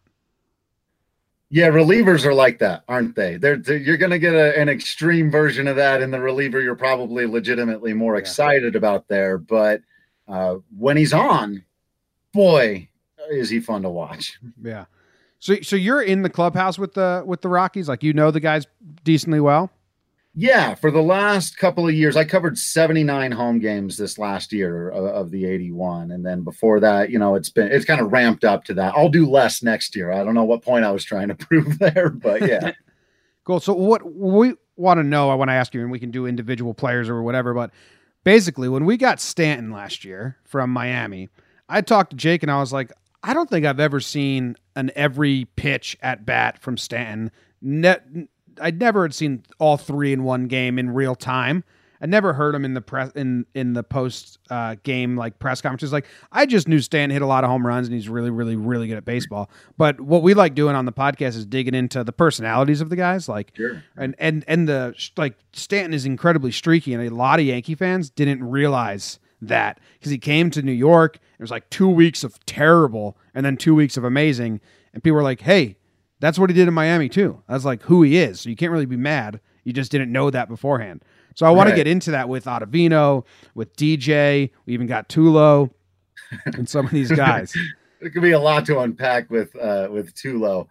Yeah, relievers are like that, aren't they? They're, they're- you're going to get a, an extreme version of that in the reliever. You're probably legitimately more Yeah. excited about there, but uh, when he's on, boy, is he fun to watch. [laughs] Yeah. So so you're in the clubhouse with the with the Rockies, like you know the guys decently well. Yeah, for the last couple of years, I covered 79 home games this last year of, of the 81, and then before that, you know, it's been it's kind of ramped up to that. I'll do less next year. I don't know what point I was trying to [laughs] prove there, but yeah. [laughs] Cool. So what we want to know, I want to ask you, and we can do individual players or whatever, but basically when we got Stanton last year from Miami, I talked to Jake and I was like, I don't think I've ever seen an every pitch at bat from Stanton. I never had seen all three in one game in real time. I never heard him in the press in in the post uh, game like press conferences. Like I just knew Stanton hit a lot of home runs and he's really really really good at baseball. But what we like doing on the podcast is digging into the personalities of the guys. Like Sure. and and and the like Stanton is incredibly streaky, and a lot of Yankee fans didn't realize that because he came to New York. It was like two weeks of terrible, and then two weeks of amazing, and people were like, "Hey, that's what he did in Miami too." That's like who he is. So you can't really be mad. You just didn't know that beforehand. So I want to get into that with Ottavino, with DJ. We even got Tulo, [laughs] and some of these guys. it could be a lot to unpack with uh with Tulo.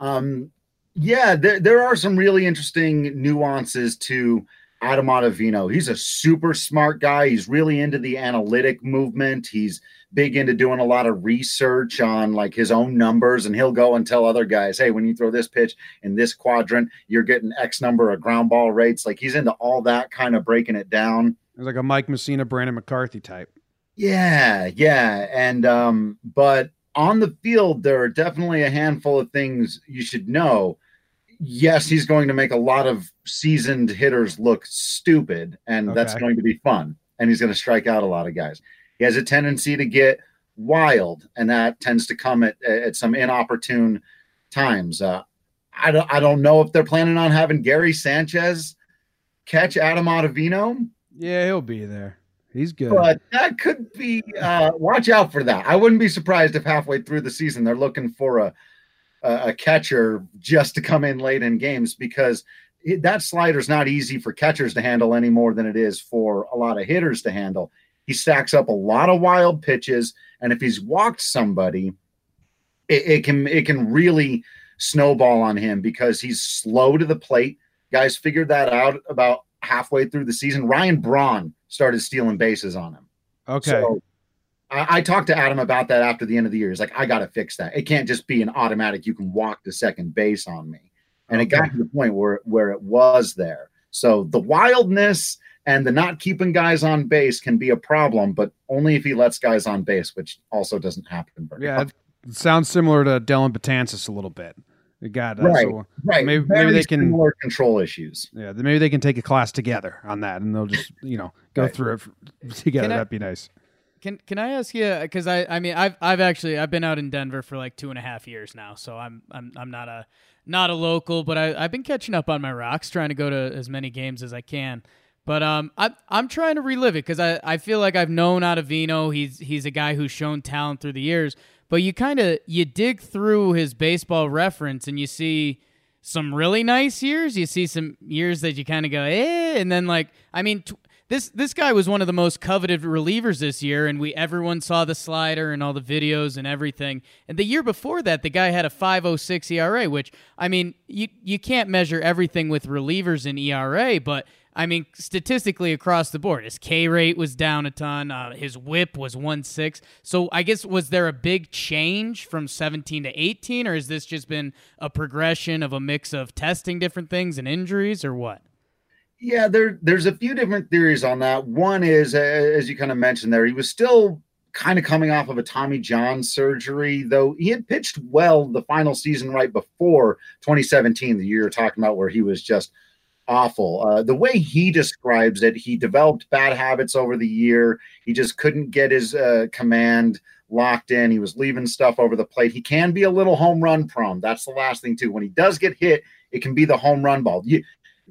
Um yeah, there, there are some really interesting nuances to Adam Ottavino. He's a super smart guy. He's really into the analytic movement. He's big into doing a lot of research on like his own numbers, and he'll go and tell other guys, "Hey, when you throw this pitch in this quadrant, you're getting X number of ground ball rates." Like he's into all that kind of breaking it down. It's like a Mike Mussina, Brandon McCarthy type. Yeah, yeah. And um, but on the field, there are definitely a handful of things you should know. Yes, he's going to make a lot of seasoned hitters look stupid, and that's going to be fun. And he's going to strike out a lot of guys. He has a tendency to get wild, and that tends to come at, at some inopportune times. Uh, I don't, I don't know if they're planning on having Gary Sanchez catch Adam Ottavino. Yeah, he'll be there. He's good. But that could be uh watch out for that. I wouldn't be surprised if halfway through the season they're looking for a a, catcher just to come in late in games because it, that slider's not easy for catchers to handle any more than it is for a lot of hitters to handle. He stacks up a lot of wild pitches, and if he's walked somebody, it, it can it can really snowball on him because he's slow to the plate. Guys figured that out about halfway through the season. Ryan Braun started stealing bases on him. okay. So I, I talked to Adam about that after the end of the year. He's like, I got to fix that. It can't just be an automatic. You can walk to second base on me. And it got to the point where where it was there. So the wildness and the not keeping guys on base can be a problem, but only if he lets guys on base, which also doesn't happen. Very Yeah, often. it sounds similar to Dellin Betances a little bit. We got uh, right, so right. maybe maybe they can similar control issues. yeah maybe they can take a class together on that and they'll just you know go Right. through it f- together. Can I- That'd be nice. Can Can I ask you? Because I I mean I've I've actually I've been out in Denver for like two and a half years now, so I'm I'm I'm not a not a local, but I I've been catching up on my rocks, trying to go to as many games as I can. But um, I'm I'm trying to relive it because I, I feel like I've known Ottavino. He's he's a guy who's shown talent through the years. But you kind of you dig through his baseball reference and you see some really nice years. You see some years that you kind of go eh, and then like I mean. This this guy was one of the most coveted relievers this year, and we everyone saw the slider and all the videos and everything. And the year before that, the guy had a 5.06 ERA, which I mean, you you can't measure everything with relievers in ERA, but I mean, statistically across the board, his K rate was down a ton. Uh, his WHIP was one six. So I guess was there a big change from 17 to 18, or has this just been a progression of a mix of testing different things and injuries, or what? Yeah, there there's a few different theories on that. One is, as you kind of mentioned there, he was still kind of coming off of a Tommy John surgery, though he had pitched well the final season right before 2017, the year you're talking about, where he was just awful. Uh, the way he describes it, he developed bad habits over the year. He just couldn't get his uh, command locked in. He was leaving stuff over the plate. He can be a little home run prone. That's the last thing too. When he does get hit, it can be the home run ball. You,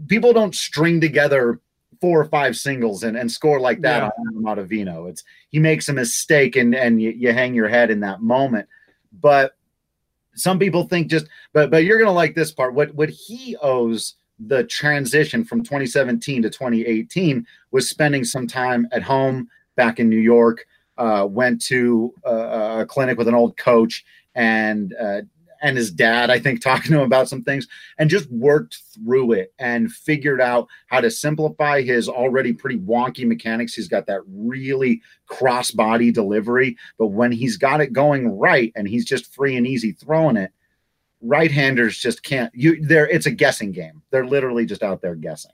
people don't string together four or five singles and, and score like that Yeah. on Ottavino. It's he makes a mistake and and you, you hang your head in that moment. But some people think just but but you're gonna like this part. What what he owes the transition from 2017 to 2018 was spending some time at home back in New York. Uh, went to uh, a clinic with an old coach and uh, and his dad, I think, [laughs] talking to him about some things, and just worked through it and figured out how to simplify his already pretty wonky mechanics. He's got that really cross body delivery, but when he's got it going right and he's just free and easy throwing it, right handers just can't. You there, it's a guessing game. They're literally just out there guessing.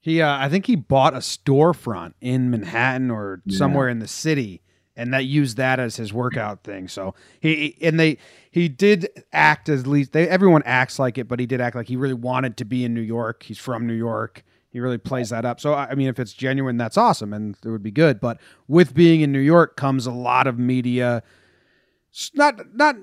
He, uh, I think he bought a storefront in Manhattan or Yeah. somewhere in the city, and that used that as his workout thing. So he and they he did act as least they everyone acts like it, but he did act like he really wanted to be in New York. He's from New York. He really plays that up. So I mean, if it's genuine, that's awesome, and it would be good. But with being in New York comes a lot of media, not not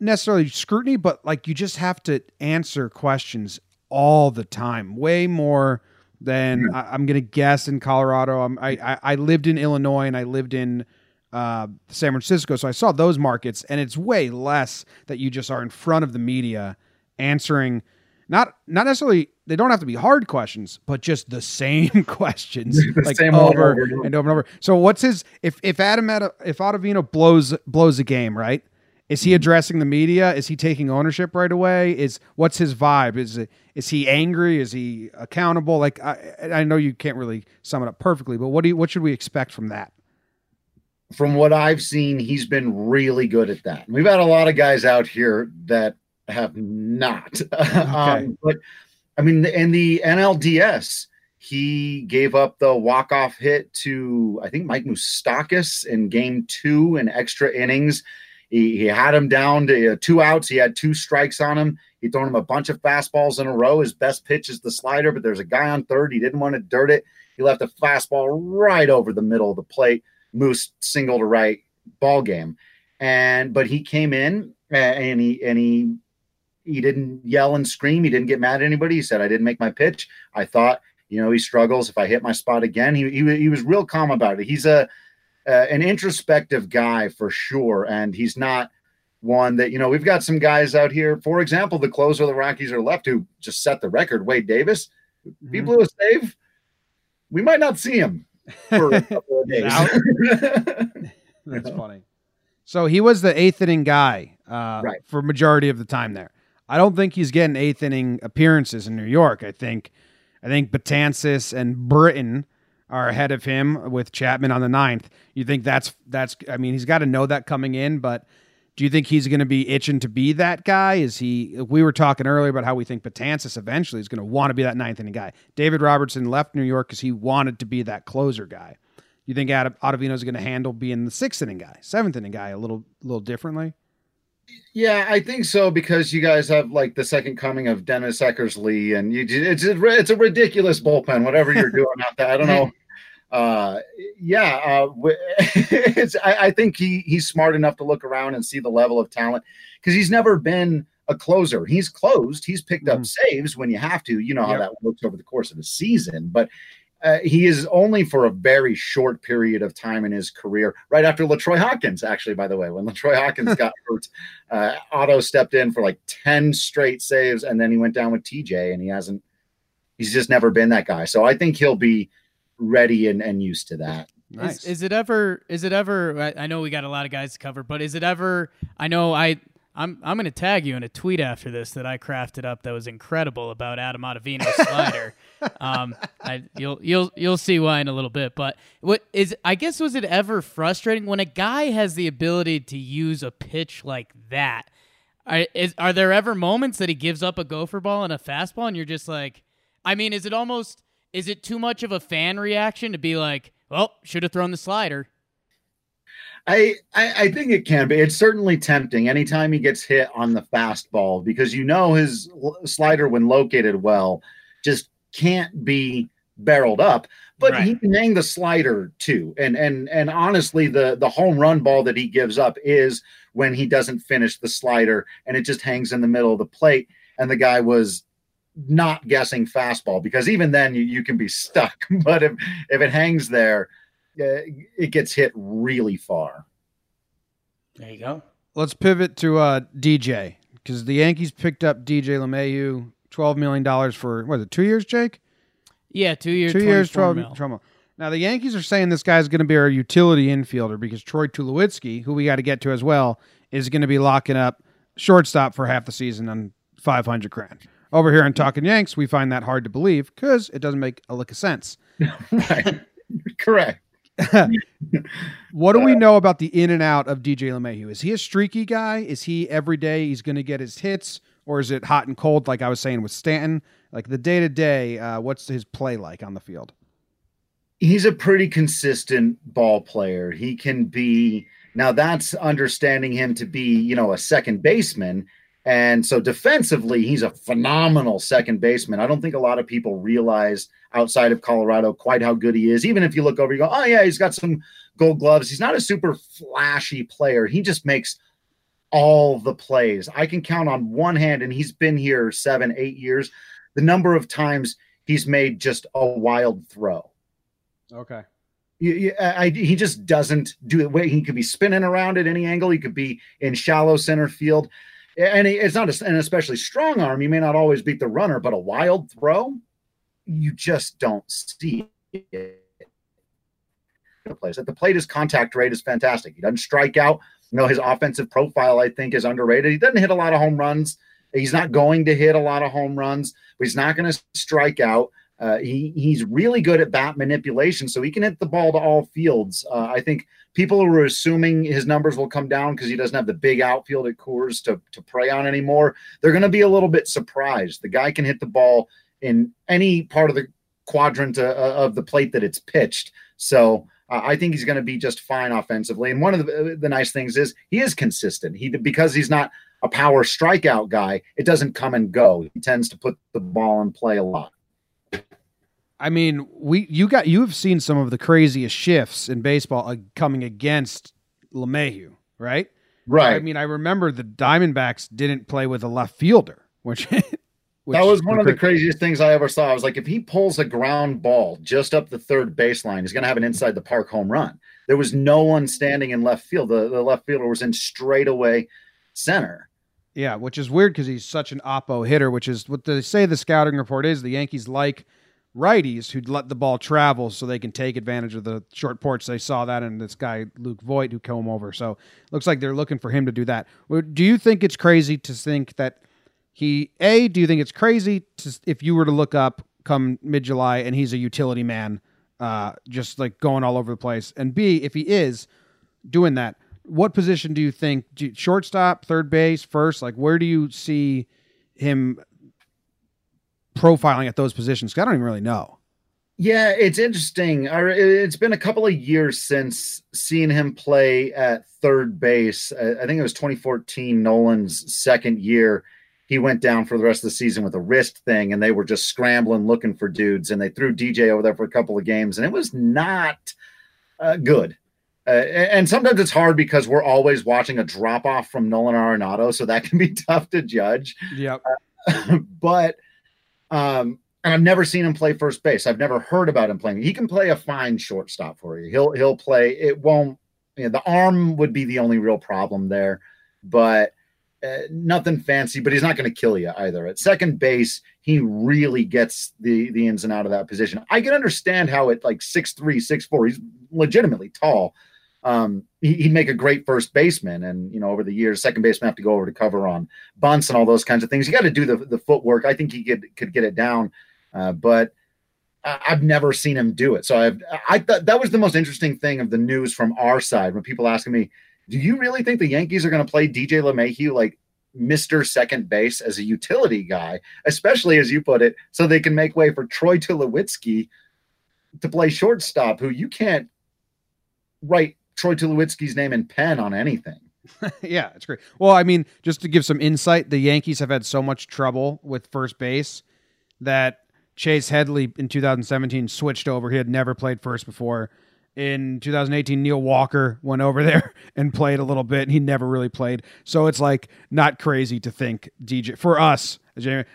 necessarily scrutiny, but like you just have to answer questions all the time, way more than hmm. I, I'm going to guess in Colorado. I'm, I, I I lived in Illinois and I lived in uh, San Francisco, so I saw those markets, and it's way less that you just are in front of the media answering. Not not necessarily they don't have to be hard questions, but just the same [laughs] questions [laughs] The like same over over and over. and over. So what's his if if Adam Ad- if Ottavino blows blows a game, right? Is Mm-hmm. he addressing the media? Is he taking ownership right away? Is what's his vibe? Is it is he angry? Is he accountable? Like I I know you can't really sum it up perfectly, but what do you, what should we expect from that? From what I've seen, he's been really good at that. We've had a lot of guys out here that have not. [laughs] um, but I mean, in the NLDS, he gave up the walk-off hit to I think Mike Moustakas in Game Two in extra innings. He, he had him down to uh, two outs. He had two strikes on him. He thrown him a bunch of fastballs in a row. His best pitch is the slider, but there's a guy on third. He didn't want to dirt it. He left a fastball right over the middle of the plate. Moose single to right ball game, and but he came in uh, and he and he he didn't yell and scream. He didn't get mad at anybody. He said, "I didn't make my pitch. I thought, you know, he struggles. If I hit my spot again, he he, he was real calm about it. He's a uh, an introspective guy for sure, and he's not one that you know. We've got some guys out here. For example, the closer of the Rockies are left who just set the record. Wade Davis, if he blew a save, we might not see him for a [laughs] couple of days. [laughs] That's funny. So he was the eighth inning guy uh, Right. for majority of the time there. I don't think he's getting eighth inning appearances in New York. I think I think Betances and Britton are ahead of him with Chapman on the ninth. You think that's that's I mean he's got to know that coming in, but Do you think he's going to be itching to be that guy? Is he? We were talking earlier about how we think Betances eventually is going to want to be that ninth inning guy. David Robertson left New York because he wanted to be that closer guy. You think Ottavino is going to handle being the sixth inning guy, seventh inning guy a little, little differently? Yeah, I think so because you guys have like the second coming of Dennis Eckersley, and you it's a, it's a ridiculous bullpen. Whatever you're [laughs] doing out there, I don't know. Uh, yeah, uh, [laughs] it's I, I think he he's smart enough to look around and see the level of talent because he's never been a closer. He's closed. He's picked up saves when you have to. You know how Yep. that works over the course of a season, but uh, he is only for a very short period of time in his career. Right after Latroy Hawkins, actually, by the way, when Latroy Hawkins [laughs] got hurt, uh, Otto stepped in for like ten straight saves, and then he went down with TJ, and he hasn't. He's just never been that guy. So I think he'll be ready and, and used to that. Is, is it ever? Is it ever? I, I know we got a lot of guys to cover, but is it ever? I know I. I'm I'm going to tag you in a tweet after this that I crafted up that was incredible about Adam Ottavino's [laughs] slider. um, I, you'll you'll you'll see why in a little bit. But what is? I guess was it ever frustrating when a guy has the ability to use a pitch like that? Are, is, are there ever moments that he gives up a gopher ball and a fastball, and you're just like, I mean, is it almost is it too much of a fan reaction to be like, well, should have thrown the slider? I, I I think it can be. It's certainly tempting anytime he gets hit on the fastball because you know his slider, when located well, just can't be barreled up. But he can hang the slider too. And and and honestly, the the home run ball that he gives up is when he doesn't finish the slider and it just hangs in the middle of the plate. And the guy was not guessing fastball because even then you, you can be stuck. [laughs] But if if it hangs there, uh, it gets hit really far. There you go. Let's pivot to uh, DJ because the Yankees picked up DJ LeMahieu, twelve million dollars for what is it? Two years, Jake? Yeah, two years, two years, 24 twelve. mil. 12 mil. Now the Yankees are saying this guy's going to be our utility infielder because Troy Tulowitzki, who we got to get to as well, is going to be locking up shortstop for half the season on five hundred grand. Over here in Talking Yanks, we find that hard to believe because it doesn't make a lick of sense. [laughs] right. Correct. [laughs] What do we know about the in and out of DJ LeMahieu? Is he a streaky guy? Is he every day he's going to get his hits, or is it hot and cold like I was saying with Stanton? Like the day to day, what's his play like on the field? He's a pretty consistent ball player. He can be now that's understanding him to be, you know, a second baseman. And so defensively, he's a phenomenal second baseman. I don't think a lot of people realize outside of Colorado quite how good he is. Even if you look over, you go, oh, yeah, he's got some gold gloves. He's not a super flashy player. He just makes all the plays. I can count on one hand, and he's been here seven, eight years, the number of times he's made just a wild throw. Okay. You- you- I, he just doesn't do it. He could be spinning around at any angle. He could be in shallow center field, and it's not an especially strong arm. You may not always beat the runner, but a wild throw, you just don't see it. The place at the plate, his contact rate is fantastic. He doesn't strike out. You know, his offensive profile, I think, is underrated. He doesn't hit a lot of home runs. He's not going to hit a lot of home runs, but he's not going to strike out. Uh, he he's really good at bat manipulation, so he can hit the ball to all fields. Uh, I think people who are assuming his numbers will come down because he doesn't have the big outfield at Coors to to prey on anymore. They're going to be a little bit surprised. The guy can hit the ball in any part of the quadrant uh, of the plate that it's pitched. So uh, I think he's going to be just fine offensively. And one of the, the nice things is he is consistent. He because he's not a power strikeout guy, it doesn't come and go. He tends to put the ball in play a lot. I mean, we you got you have seen some of the craziest shifts in baseball uh, coming against LeMahieu, right? Right. I mean, I remember the Diamondbacks didn't play with a left fielder, [laughs] which, which that was one of the craziest things I ever saw. I was like, if he pulls a ground ball just up the third baseline, he's going to have an inside the park home run. There was no one standing in left field. The, the left fielder was in straightaway center. Yeah, which is weird because he's such an oppo hitter, which is what they say the scouting report is. The Yankees like righties who'd let the ball travel so they can take advantage of the short porch. They saw that in this guy Luke Voit who came over. So looks like they're looking for him to do that. Do you think it's crazy to think that he a? Do you think it's crazy to if you were to look up come mid July and he's a utility man, uh, just like going all over the place? And b, if he is doing that, what position do you think? Do you- shortstop, third base, first? Like, where do you see him profiling at those positions? I don't even really know. Yeah, it's interesting. I- It's been a couple of years since seeing him play at third base. I I think it was 2014, Nolan's second year. He went down for the rest of the season with a wrist thing, and they were just scrambling looking for dudes. And they threw DJ over there for a couple of games, and it was not uh, good. Uh, and sometimes it's hard because we're always watching a drop off from Nolan Arenado, so that can be [laughs] tough to judge Yep. [laughs] but um and I've never seen him play first base. I've never heard about him playing. He can play a fine shortstop for you. He'll he'll play. It won't. You know, the arm would be the only real problem there, but uh, nothing fancy. But he's not going to kill you either. At second base, he really gets the the ins and out of that position. I can understand how at like six three, six four, he's legitimately tall. Um, he, he'd make a great first baseman, and you know, over the years, second baseman have to go over to cover on bunts and all those kinds of things. You got to do the the footwork. I think he could could get it down, uh, but I've never seen him do it. So I've I thought that was the most interesting thing of the news from our side when people asking me, "Do you really think the Yankees are going to play DJ LeMahieu like Mister Second Base as a utility guy, especially as you put it, so they can make way for Troy Tulowitzki to play shortstop, who you can't write Troy Tulowitzki's name in pen on anything." [laughs] yeah, it's great. Well, I mean, just to give some insight, the Yankees have had so much trouble with first base that Chase Headley in 2017 switched over. He had never played first before. In 2018, Neil Walker went over there [laughs] and played a little bit. And he never really played, so it's like not crazy to think DJ for us.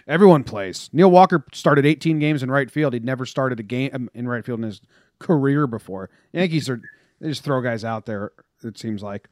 Everyone plays. Neil Walker started 18 games in right field. He'd never started a game um, in right field in his career before. Yankees are they just throw guys out there. It seems like.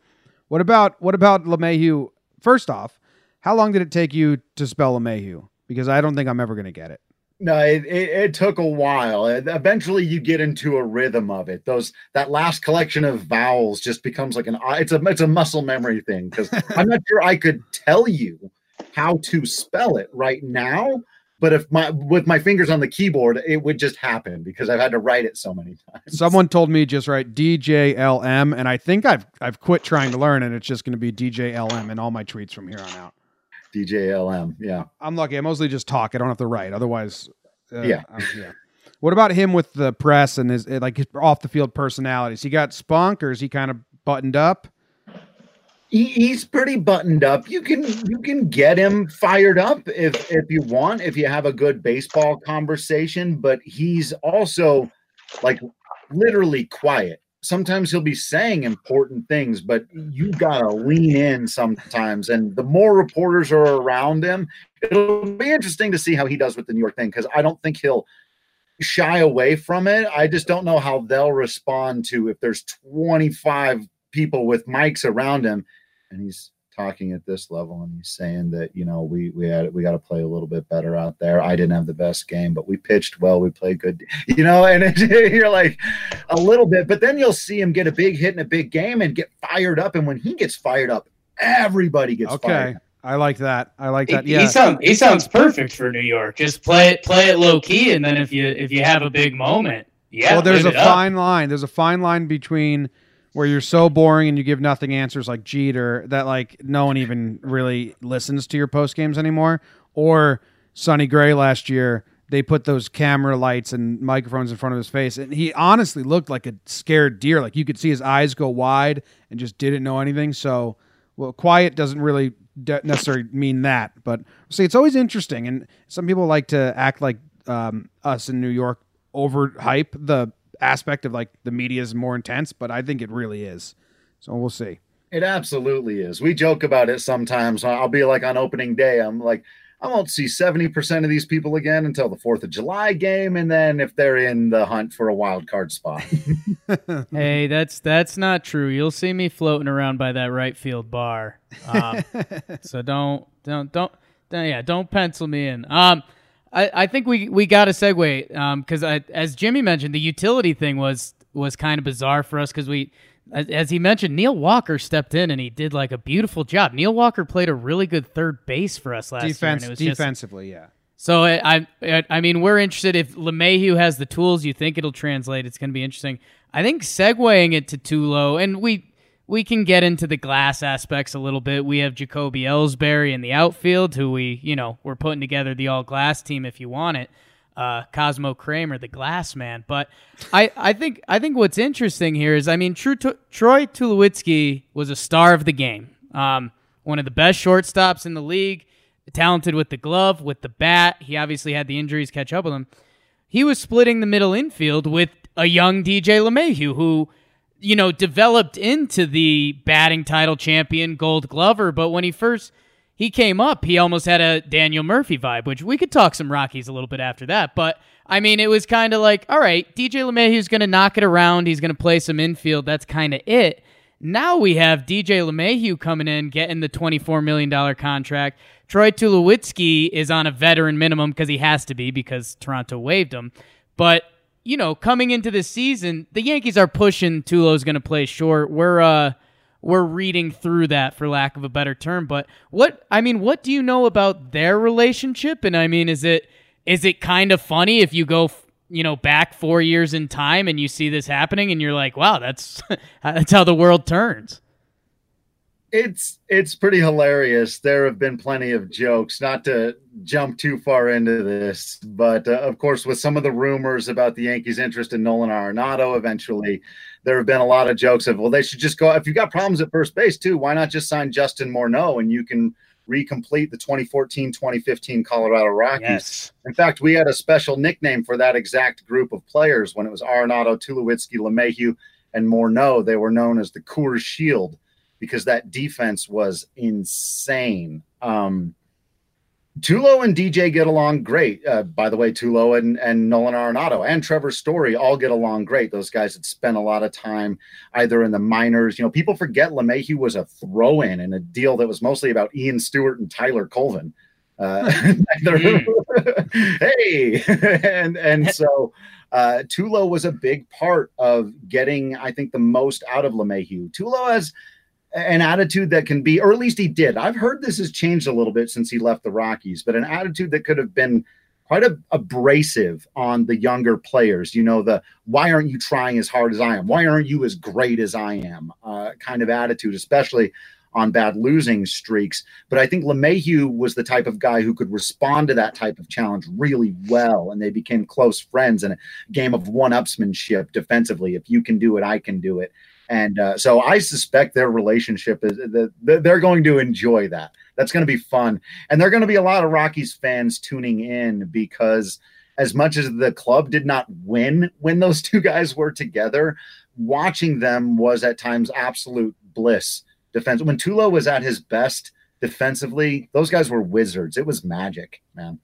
What about what about LeMahieu? First off, how long did it take you to spell LeMahieu? Because I don't think I'm ever going to get it. No, it, it, it took a while. Eventually, you get into a rhythm of it. Those that last collection of vowels just becomes like an it's a it's a muscle memory thing because [laughs] I'm not sure I could tell you how to spell it right now. But if my with my fingers on the keyboard, it would just happen because I've had to write it so many [laughs] times. Someone told me just write DJLM, and I think I've I've quit trying to learn, and it's just going to be DJLM in all my tweets from here on out. DJLM, yeah. I'm lucky. I mostly just talk. I don't have to write. Otherwise, uh, Yeah. I'm- yeah. What about him with the press and his like his off the field personalities? He got spunk, or is he kind of buttoned up? He, he's pretty buttoned up. You can you can get him fired up if if you want, if you have a good baseball conversation, but he's also like literally quiet. Sometimes he'll be saying important things, but you gotta lean in sometimes. And the more reporters are around him, it'll be interesting to see how he does with the New York thing because I don't think he'll shy away from it. I just don't know how they'll respond to if there's 25 people with mics around him and he's talking at this level and he's saying that you know we we had we got to play a little bit better out there i didn't have the best game but we pitched well we played good [laughs] you know and it, [laughs] you're like a little bit but then you'll see him get a big hit in a big game and get fired up and when he gets fired up everybody gets Okay, fired I like that. I like that. He, Yeah. he sounds he sounds perfect for New York. Just play it play it low key, and then if you if you have a big moment, yeah. well, there's a live up. fine line. There's a fine line between where you're so boring and you give nothing answers like Jeter that like no one even really listens to your post games anymore, or Sonny Gray last year. They put those camera lights and microphones in front of his face, and he honestly looked like a scared deer. Like you could see his eyes go wide and just didn't know anything. So, well, quiet doesn't really de- necessarily mean that, but see, it's always interesting. And some people like to act like um, us in New York overhype the aspect of like the media is more intense, but I think it really is. So we'll see. It absolutely is. We joke about it sometimes. I'll be like on opening day, I'm like, I won't see 70% of these people again until the 4th of July game. And then if they're in the hunt for a wild card spot. [laughs] Hey, that's that's not true. You'll see me floating around by that right field bar. Um, [laughs] so don't don't don't don't- yeah don't pencil me in. Um, I, I think we we got a segue um because as Jimmy mentioned the utility thing was was kind of bizarre for us because we as, as he mentioned Neil Walker stepped in and he did like a beautiful job. Neil Walker played a really good third base for us last Defense, year. And it was just- defensively, yeah. so I, I, I mean, we're interested if LeMahieu has the tools. You think it'll translate? It's going to be interesting. I think segueing it to Tulo, and we we can get into the glass aspects a little bit. We have Jacoby Ellsbury in the outfield, who we, you know, we're putting together the all glass team if you want it. Uh, Cosmo Kramer, the glass man. But I, I think I think what's interesting here is I mean, Tru- Troy Tulowitzki was a star of the game. Um, one of the best shortstops in the league, talented with the glove, with the bat. He obviously had the injuries catch up with him. He was splitting the middle infield with a young DJ LeMahieu who you know, developed into the batting title champion Gold Glover, but when he first he came up, he almost had a Daniel Murphy vibe, which we could talk some Rockies a little bit after that. But I mean, it was kind of like, all right, DJ LeMahieu's going to knock it around. He's going to play some infield. That's kind of it. Now we have DJ LeMahieu coming in, getting the $24 million contract. Troy Tulowitzki is on a veteran minimum because he has to be because Toronto waived him. But you know, coming into the season, the Yankees are pushing Tulo's going to play short. We're uh we're reading through that for lack of a better term, but what I mean, what do you know about their relationship? And I mean, is it is it kind of funny if you go you know back 4 years in time and you see this happening and you're like, "Wow, that's [laughs] that's how the world turns." It's it's pretty hilarious. There have been plenty of jokes. Not to jump too far into this, but uh, of course, with some of the rumors about the Yankees' interest in Nolan Arenado, eventually, there have been a lot of jokes of, well, they should just go. If you got problems at first base too, why not just sign Justin Morneau and you can recomplete the 2014-2015 Colorado Rockies. Yes. In fact, we had a special nickname for that exact group of players when it was Arenado, Tulowitzki, LeMahieu, and Morneau. They were known as the Coors Shield because that defense was insane. Um, Tulo and DJ get along great. Uh, by the way, Tulo and, and Nolan Arenado and Trevor Story all get along great. Those guys had spent a lot of time either in the minors. You know, people forget LeMahieu was a throw in in a deal that was mostly about Ian Stewart and Tyler Colvin. Uh, [laughs] hey, [laughs] and and [laughs] so uh, Tulo was a big part of getting, I think, the most out of LeMahieu. Tulo has an attitude that can be, or at least he did. I've heard this has changed a little bit since he left the Rockies, but an attitude that could have been quite a, abrasive on the younger players. You know, the why aren't you trying as hard as I am? Why aren't you as great as I am? Uh, kind of attitude, especially on bad losing streaks. But I think LeMahieu was the type of guy who could respond to that type of challenge really well. And they became close friends in a game of one upsmanship defensively. If you can do it, I can do it. And uh, so I suspect their relationship is that they're going to enjoy that. That's going to be fun. And there are going to be a lot of Rockies fans tuning in because as much as the club did not win when those two guys were together, watching them was at times absolute bliss. Defense when Tulo was at his best defensively, those guys were wizards. It was magic, man.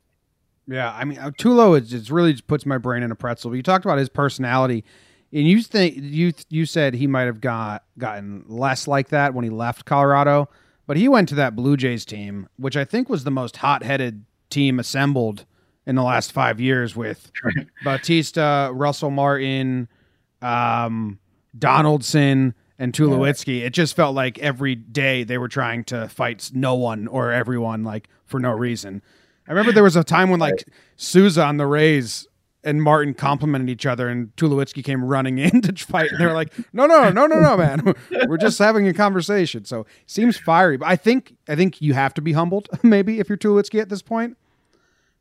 Yeah, I mean, uh, Tulo is just really just puts my brain in a pretzel. But you talked about his personality and you think you you said he might have got gotten less like that when he left Colorado, but he went to that Blue Jays team, which I think was the most hot-headed team assembled in the last five years with [laughs] Bautista, Russell Martin, um, Donaldson, and Tulowitzki. It just felt like every day they were trying to fight no one or everyone like for no reason. I remember there was a time when like Souza on the Rays and Martin complimented each other, and Tulowitzki came running [laughs] in to fight. And they were like, "No, no, no, no, no, man, [laughs] we're just having a conversation." So seems fiery, but I think I think you have to be humbled, [laughs] maybe if you're Tulowitzki at this point.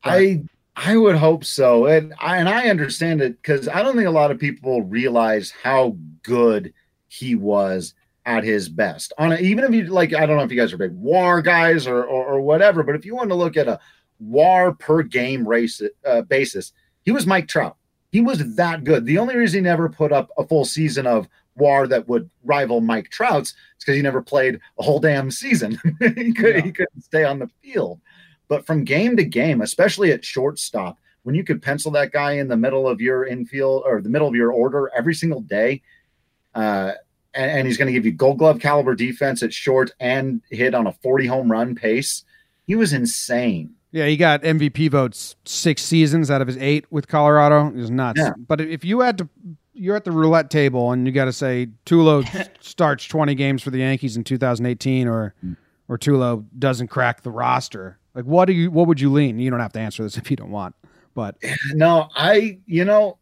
But. I I would hope so, and I and I understand it because I don't think a lot of people realize how good he was at his best. On a, even if you like, I don't know if you guys are big WAR guys or or, or whatever, but if you want to look at a WAR per game race uh, basis he was Mike Trout. He was that good. The only reason he never put up a full season of WAR that would rival Mike Trout's is because he never played a whole damn season. [laughs] he, could, yeah. he couldn't stay on the field. But from game to game, especially at shortstop, when you could pencil that guy in the middle of your infield or the middle of your order every single day, uh, and, and, he's going to give you gold glove caliber defense at short and hit on a 40 home run pace, he was insane. Yeah, he got MVP votes six seasons out of his eight with Colorado. Was nuts. Yeah. But if you had to, you're at the roulette table and you got to say Tulo [laughs] starts 20 games for the Yankees in 2018, or mm. or Tulo doesn't crack the roster. Like, what do you? What would you lean? You don't have to answer this if you don't want. But [laughs] no, I, you know,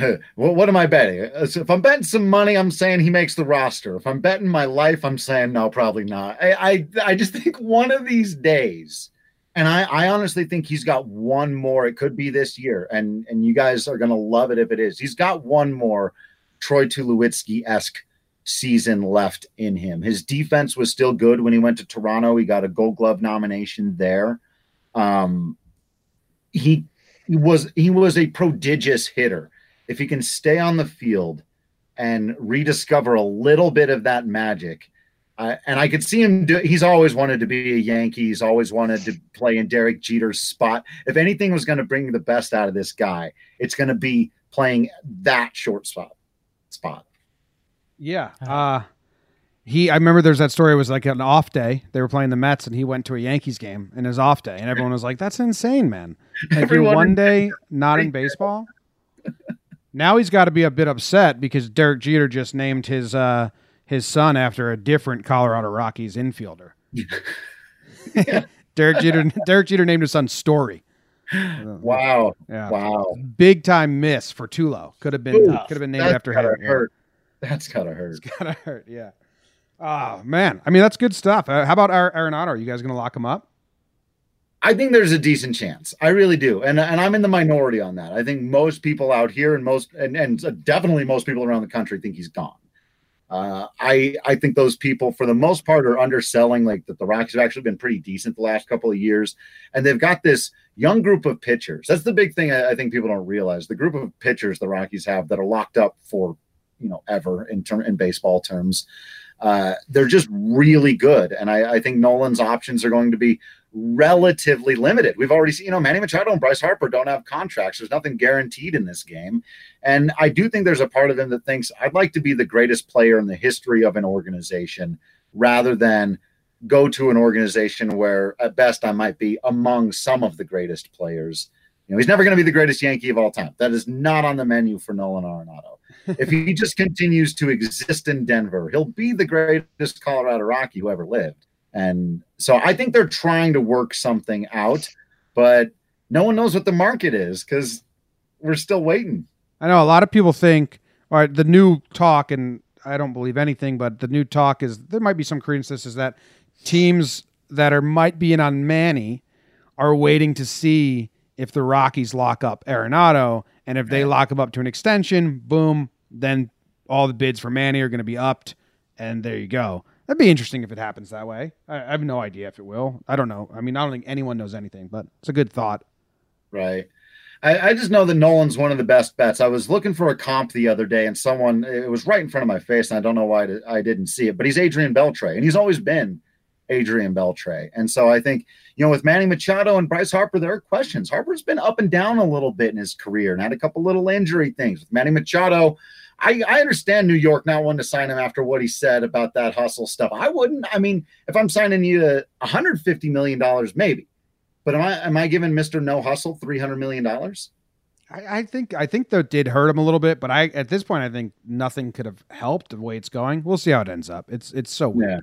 [laughs] well, what am I betting? Uh, so if I'm betting some money, I'm saying he makes the roster. If I'm betting my life, I'm saying no, probably not. I I, I just [laughs] think one of these days, and I, I honestly think he's got one more. It could be this year, and and you guys are gonna love it if it is. He's got one more Troy Tulowitzki esque season left in him. His defense was still good when he went to Toronto. He got a Gold Glove nomination there. Um, he, he was he was a prodigious hitter. If he can stay on the field and rediscover a little bit of that magic, uh, and I could see him do. It, he's always wanted to be a Yankee. He's always wanted to play in Derek Jeter's spot. If anything was going to bring the best out of this guy, it's going to be playing that short spot. Spot. Yeah. Uh, he. I remember there's that story. It was like an off day. They were playing the Mets, and he went to a Yankees game in his off day, and everyone was like, "That's insane, man! Like you're Everyone one [laughs] day not in baseball." Now he's got to be a bit upset because Derek Jeter just named his uh, his son after a different Colorado Rockies infielder. [laughs] Derek Jeter. Derek Jeter named his son Story. Wow. Yeah. Wow. Big time miss for Tulo. Could have been Ooh, could have been named after him. Yeah. That's gotta hurt. Gotta hurt. Yeah. Oh man. I mean, that's good stuff. Uh, how about Ar- Arenado? Are you guys going to lock him up? I think there's a decent chance. I really do, and and I'm in the minority on that. I think most people out here and most and and definitely most people around the country think he's gone. Uh, I I think those people, for the most part, are underselling. Like that, the Rockies have actually been pretty decent the last couple of years, and they've got this young group of pitchers. That's the big thing. I, I think people don't realize the group of pitchers the Rockies have that are locked up for you know ever in term in baseball terms. Uh, they're just really good, and I, I think Nolan's options are going to be relatively limited. We've already seen, you know, Manny Machado and Bryce Harper don't have contracts. There's nothing guaranteed in this game. And I do think there's a part of him that thinks I'd like to be the greatest player in the history of an organization rather than go to an organization where at best I might be among some of the greatest players. You know, he's never going to be the greatest Yankee of all time. That is not on the menu for Nolan Arenado. if he [laughs] just continues to exist in Denver, he'll be the greatest Colorado Rocky who ever lived. And so I think they're trying to work something out, but no one knows what the market is because we're still waiting. I know a lot of people think, all right, the new talk, and I don't believe anything, but the new talk is there might be some credence to this is that teams that are might be in on Manny are waiting to see if the Rockies lock up Arenado, and if they lock him up to an extension, boom, then all the bids for Manny are going to be upped, and there you go. That'd be interesting if it happens that way. I, I have no idea if it will. I don't know. I mean, I don't think anyone knows anything, but it's a good thought. Right. I, I just know that Nolan's one of the best bets. I was looking for a comp the other day, and someone it was right in front of my face, and I don't know why I didn't see it. But he's Adrian Beltre, and he's always been Adrian Beltre. And so I think you know with Manny Machado and Bryce Harper, there are questions. Harper's been up and down a little bit in his career, and had a couple little injury things. With Manny Machado, I, I understand New York not wanting to sign him after what he said about that hustle stuff. I wouldn't. I mean, if I'm signing you to 150 million dollars, maybe. But am I am I giving Mister No Hustle three hundred million dollars? I, I think I think that did hurt him a little bit, but I at this point I think nothing could have helped the way it's going. We'll see how it ends up. It's it's so weird. Yeah.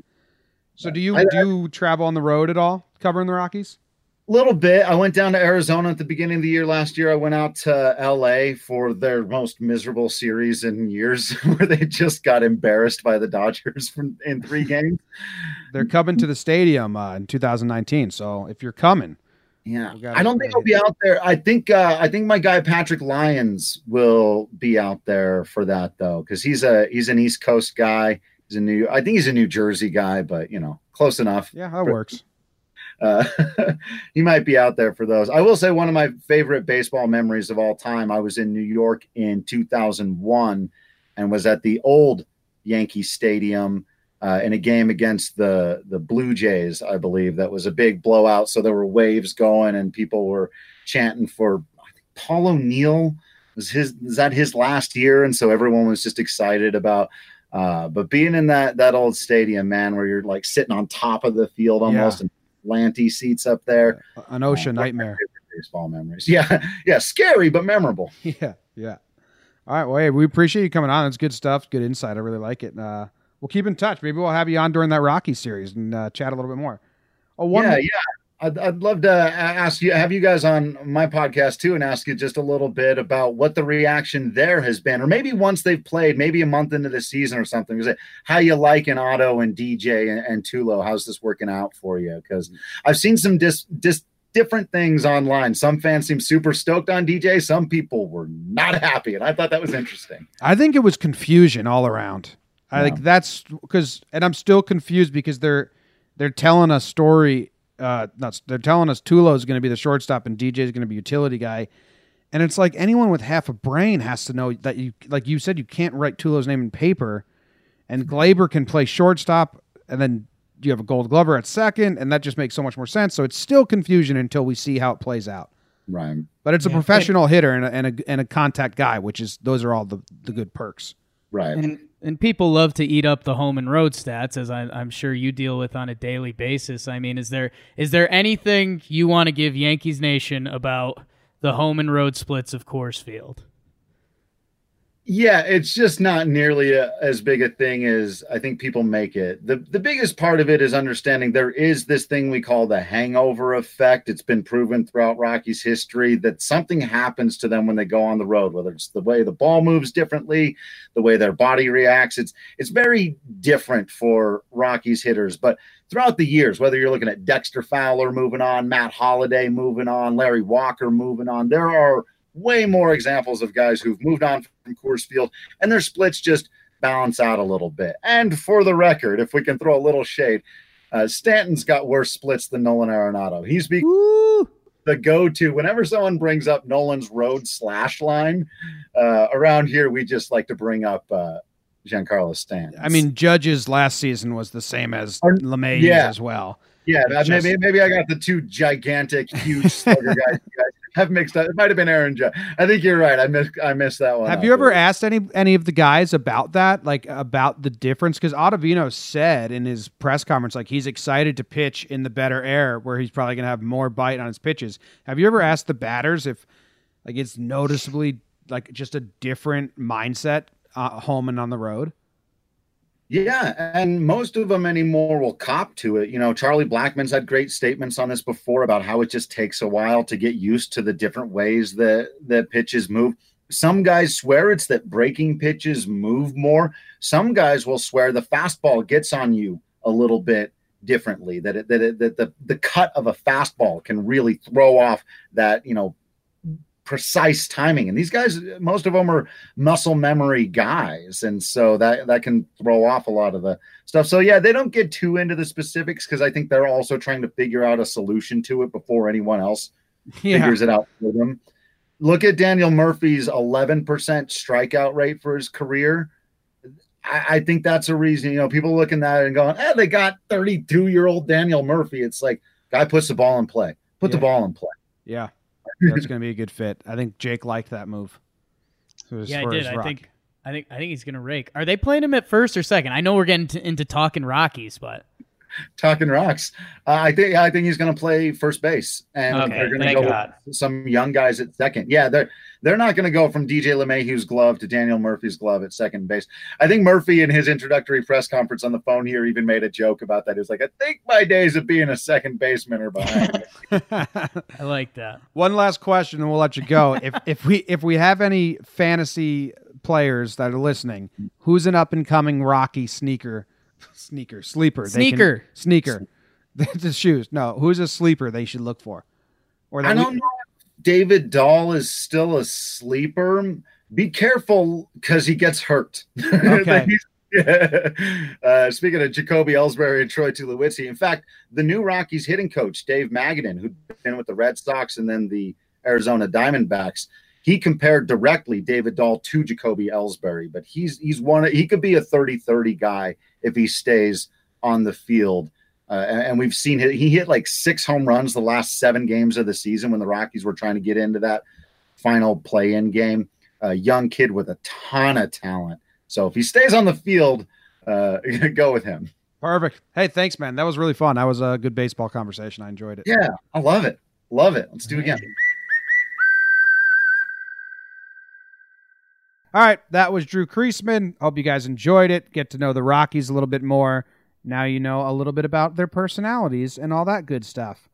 So do you I- do you travel on the road at all covering the Rockies? Little bit. I went down to Arizona at the beginning of the year last year. I went out to LA for their most miserable series in years, [laughs] where they just got embarrassed by the Dodgers [laughs] from, in three [laughs] games. They're coming to the stadium uh, in 2019. So if you're coming, Yeah, I don't think I'll be out there. I think uh, I think my guy Patrick Lyons will be out there for that though, because he's a he's an East Coast guy. He's a New. I think he's a New Jersey guy, but you know, close enough. yeah, that works. Uh, [laughs] he might be out there for those. I will say one of my favorite baseball memories of all time. I was in New York in 2001 and was at the old Yankee Stadium uh, in a game against the the Blue Jays. I believe that was a big blowout. So there were waves going and people were chanting for Paul O'Neill. Was his is that his last year? And so everyone was just excited about. Uh, but being in that that old stadium, man, where you're like sitting on top of the field almost, and Lanty seats up there. An ocean Uh, nightmare. Baseball memories. [laughs] Yeah, yeah, scary but memorable. [laughs] Yeah, yeah. All right. Well, hey, we appreciate you coming on. It's good stuff. Good insight. I really like it. Uh, we'll keep in touch. Maybe we'll have you on during that Rocky series and uh, chat a little bit more. Oh, one. yeah, more- yeah. I'd, I'd love to ask you, have you guys on my podcast too, and ask you just a little bit about what the reaction there has been, or maybe once they've played, maybe a month into the season or something. Is it how you like an Otto and DJ and, and Tulo? How's this working out for you? Because I've seen some dis, dis different things online. Some fans seem super stoked on DJ. Some people were not [laughs] happy, and I thought that was interesting. I think it was confusion all around. I think that's because, and I'm still confused because they're they're telling a story. Uh, not they're telling us Tulo is going to be the shortstop and DJ is going to be utility guy, and it's like anyone with half a brain has to know that you, like you said, you can't write Tulo's name in paper, and Gleyber can play shortstop, and then you have a Gold Glover at second, and that just makes so much more sense. So it's still confusion until we see how it plays out. Right. But it's a Yeah. professional hitter and a, and a and a contact guy, which is those are all the the good perks. Right. And and people love to eat up the home and road stats, as I, I'm sure you deal with on a daily basis. I mean, is there is there anything you want to give Yankees Nation about the home and road splits of Coors Field? Yeah, it's just not nearly a, as big a thing as I think people make it. The the biggest part of it is understanding there is this thing we call the hangover effect. It's been proven throughout Rockies history that something happens to them when they go on the road, whether it's the way the ball moves differently, the way their body reacts. It's it's very different for Rockies hitters, but throughout the years, whether you're looking at Dexter Fowler moving on, Matt Holliday moving on, Larry Walker moving on, there are way more examples of guys who've moved on from Coors Field and their splits just balance out a little bit. And for the record, if we can throw a little shade, uh, Stanton's got worse splits than Nolan Arenado. He's be- the go-to whenever someone brings up Nolan's road slash line. Uh, around here, we just like to bring up uh, Giancarlo Stanton. I mean, Judge's last season was the same as Or- LeMay's yeah. as well. Yeah, just- maybe maybe I got the two gigantic, huge slugger guys. have mixed up. It might have been Aaron Judge. I think you're right. I missed I missed that one. Have you ever asked any any of the guys about that, like about the difference? Because Ottavino said in his press conference, like he's excited to pitch in the better air, where he's probably going to have more bite on his pitches. Have you ever asked the batters if, like, it's noticeably like just a different mindset uh, home and on the road? Yeah, and most of them anymore will cop to it. You know, Charlie Blackmon's had great statements on this before about how it just takes a while to get used to the different ways that that pitches move. Some guys swear it's that breaking pitches move more. Some guys will swear the fastball gets on you a little bit differently. That it, that it, that the the cut of a fastball can really throw off that you know precise timing. And these guys, most of them are muscle memory guys, and so that that can throw off a lot of the stuff. So yeah, they don't get too into the specifics because I think they're also trying to figure out a solution to it before anyone else [laughs] Yeah. figures it out for them. Look at Daniel Murphy's 11% strikeout rate for his career. I, I think that's a reason, you know, people looking at it and going, eh, they got 32 year old Daniel Murphy. It's like, guy puts the ball in play, put the ball in play. Yeah, that's going to be a good fit. I think Jake liked that move. As Yeah, I did. I Rock- think I think I think he's gonna rake. Are they playing him at first or second? I know we're getting to, into talking Rockies, but Talking rocks. Uh, I think I think he's going to play first base, and Okay, they're going to go God. with some young guys at second. Yeah, they're they're not going to go from DJ LeMahieu's glove to Daniel Murphy's glove at second base. I think Murphy in his introductory press conference on the phone here even made a joke about that. He's like, "I think my days of being a second baseman are behind." me." [laughs] I like that. One last question, and we'll let you go. [laughs] if if we if we have any fantasy players that are listening, who's an up and coming Rocky sneaker, sneaker sleeper? they can- Sneaker. sneaker. [laughs] the shoes. No, who's a sleeper they should look for? Or I don't know if David Dahl is still a sleeper. Be careful because he gets hurt. [laughs] Okay. Yeah. [laughs] Uh, speaking of Jacoby Ellsbury and Troy Tulowitzki, in fact, the new Rockies hitting coach, Dave Magadan, who'd been with the Red Sox and then the Arizona Diamondbacks, he compared directly David Dahl to Jacoby Ellsbury, but he's he's one he could be a 30-30 guy if he stays on the field. Uh, and, and we've seen hit, he hit like six home runs the last seven games of the season when the Rockies were trying to get into that final play-in game. A young kid with a ton of talent. So if he stays on the field, uh, [laughs] go with him. Perfect. Hey, thanks, man. That was really fun. That was a good baseball conversation. I enjoyed it. Yeah, I love it. Love it. Let's do it again. All right, that was Drew Creasman. Hope you guys enjoyed it. Get to know the Rockies a little bit more. Now you know a little bit about their personalities and all that good stuff.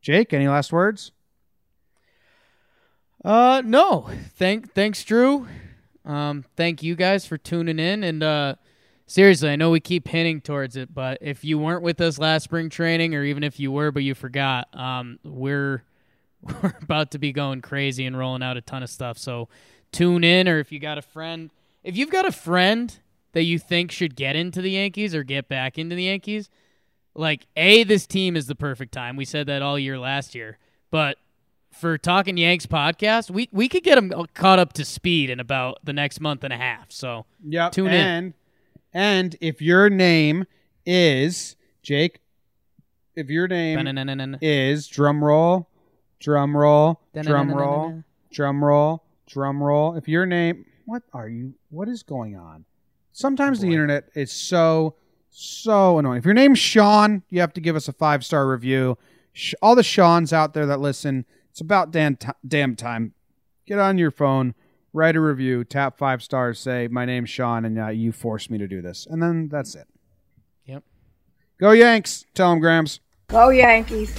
Jake, any last words? Uh, no. Thank, thanks, Drew. Um, thank you guys for tuning in. And uh, seriously, I know we keep hinting towards it, but if you weren't with us last spring training, or even if you were but you forgot, um, we're [laughs] we're about to be going crazy and rolling out a ton of stuff. So tune in, or if you got a friend, if you've got a friend that you think should get into the Yankees or get back into the Yankees, like a this team is the perfect time. We said that all year last year, but for Talking Yanks podcast, we we could get them caught up to speed in about the next month and a half. So Yep. Tune in. and, And if your name is Jake, if your name Ba-na-na-na-na. is drum roll, drum roll, drum roll, drum roll, drum roll. If your name, what are you? What is going on? Sometimes the internet is so so annoying. If your name's Sean, you have to give us a five star review. Sh- all the Sean's out there that listen, it's about damn, ti damn time. Get on your phone, write a review, tap five stars, say my name's Sean, and uh, you forced me to do this, and then that's it. Yep. Go Yanks! Tell them, Grams. Go Yankees.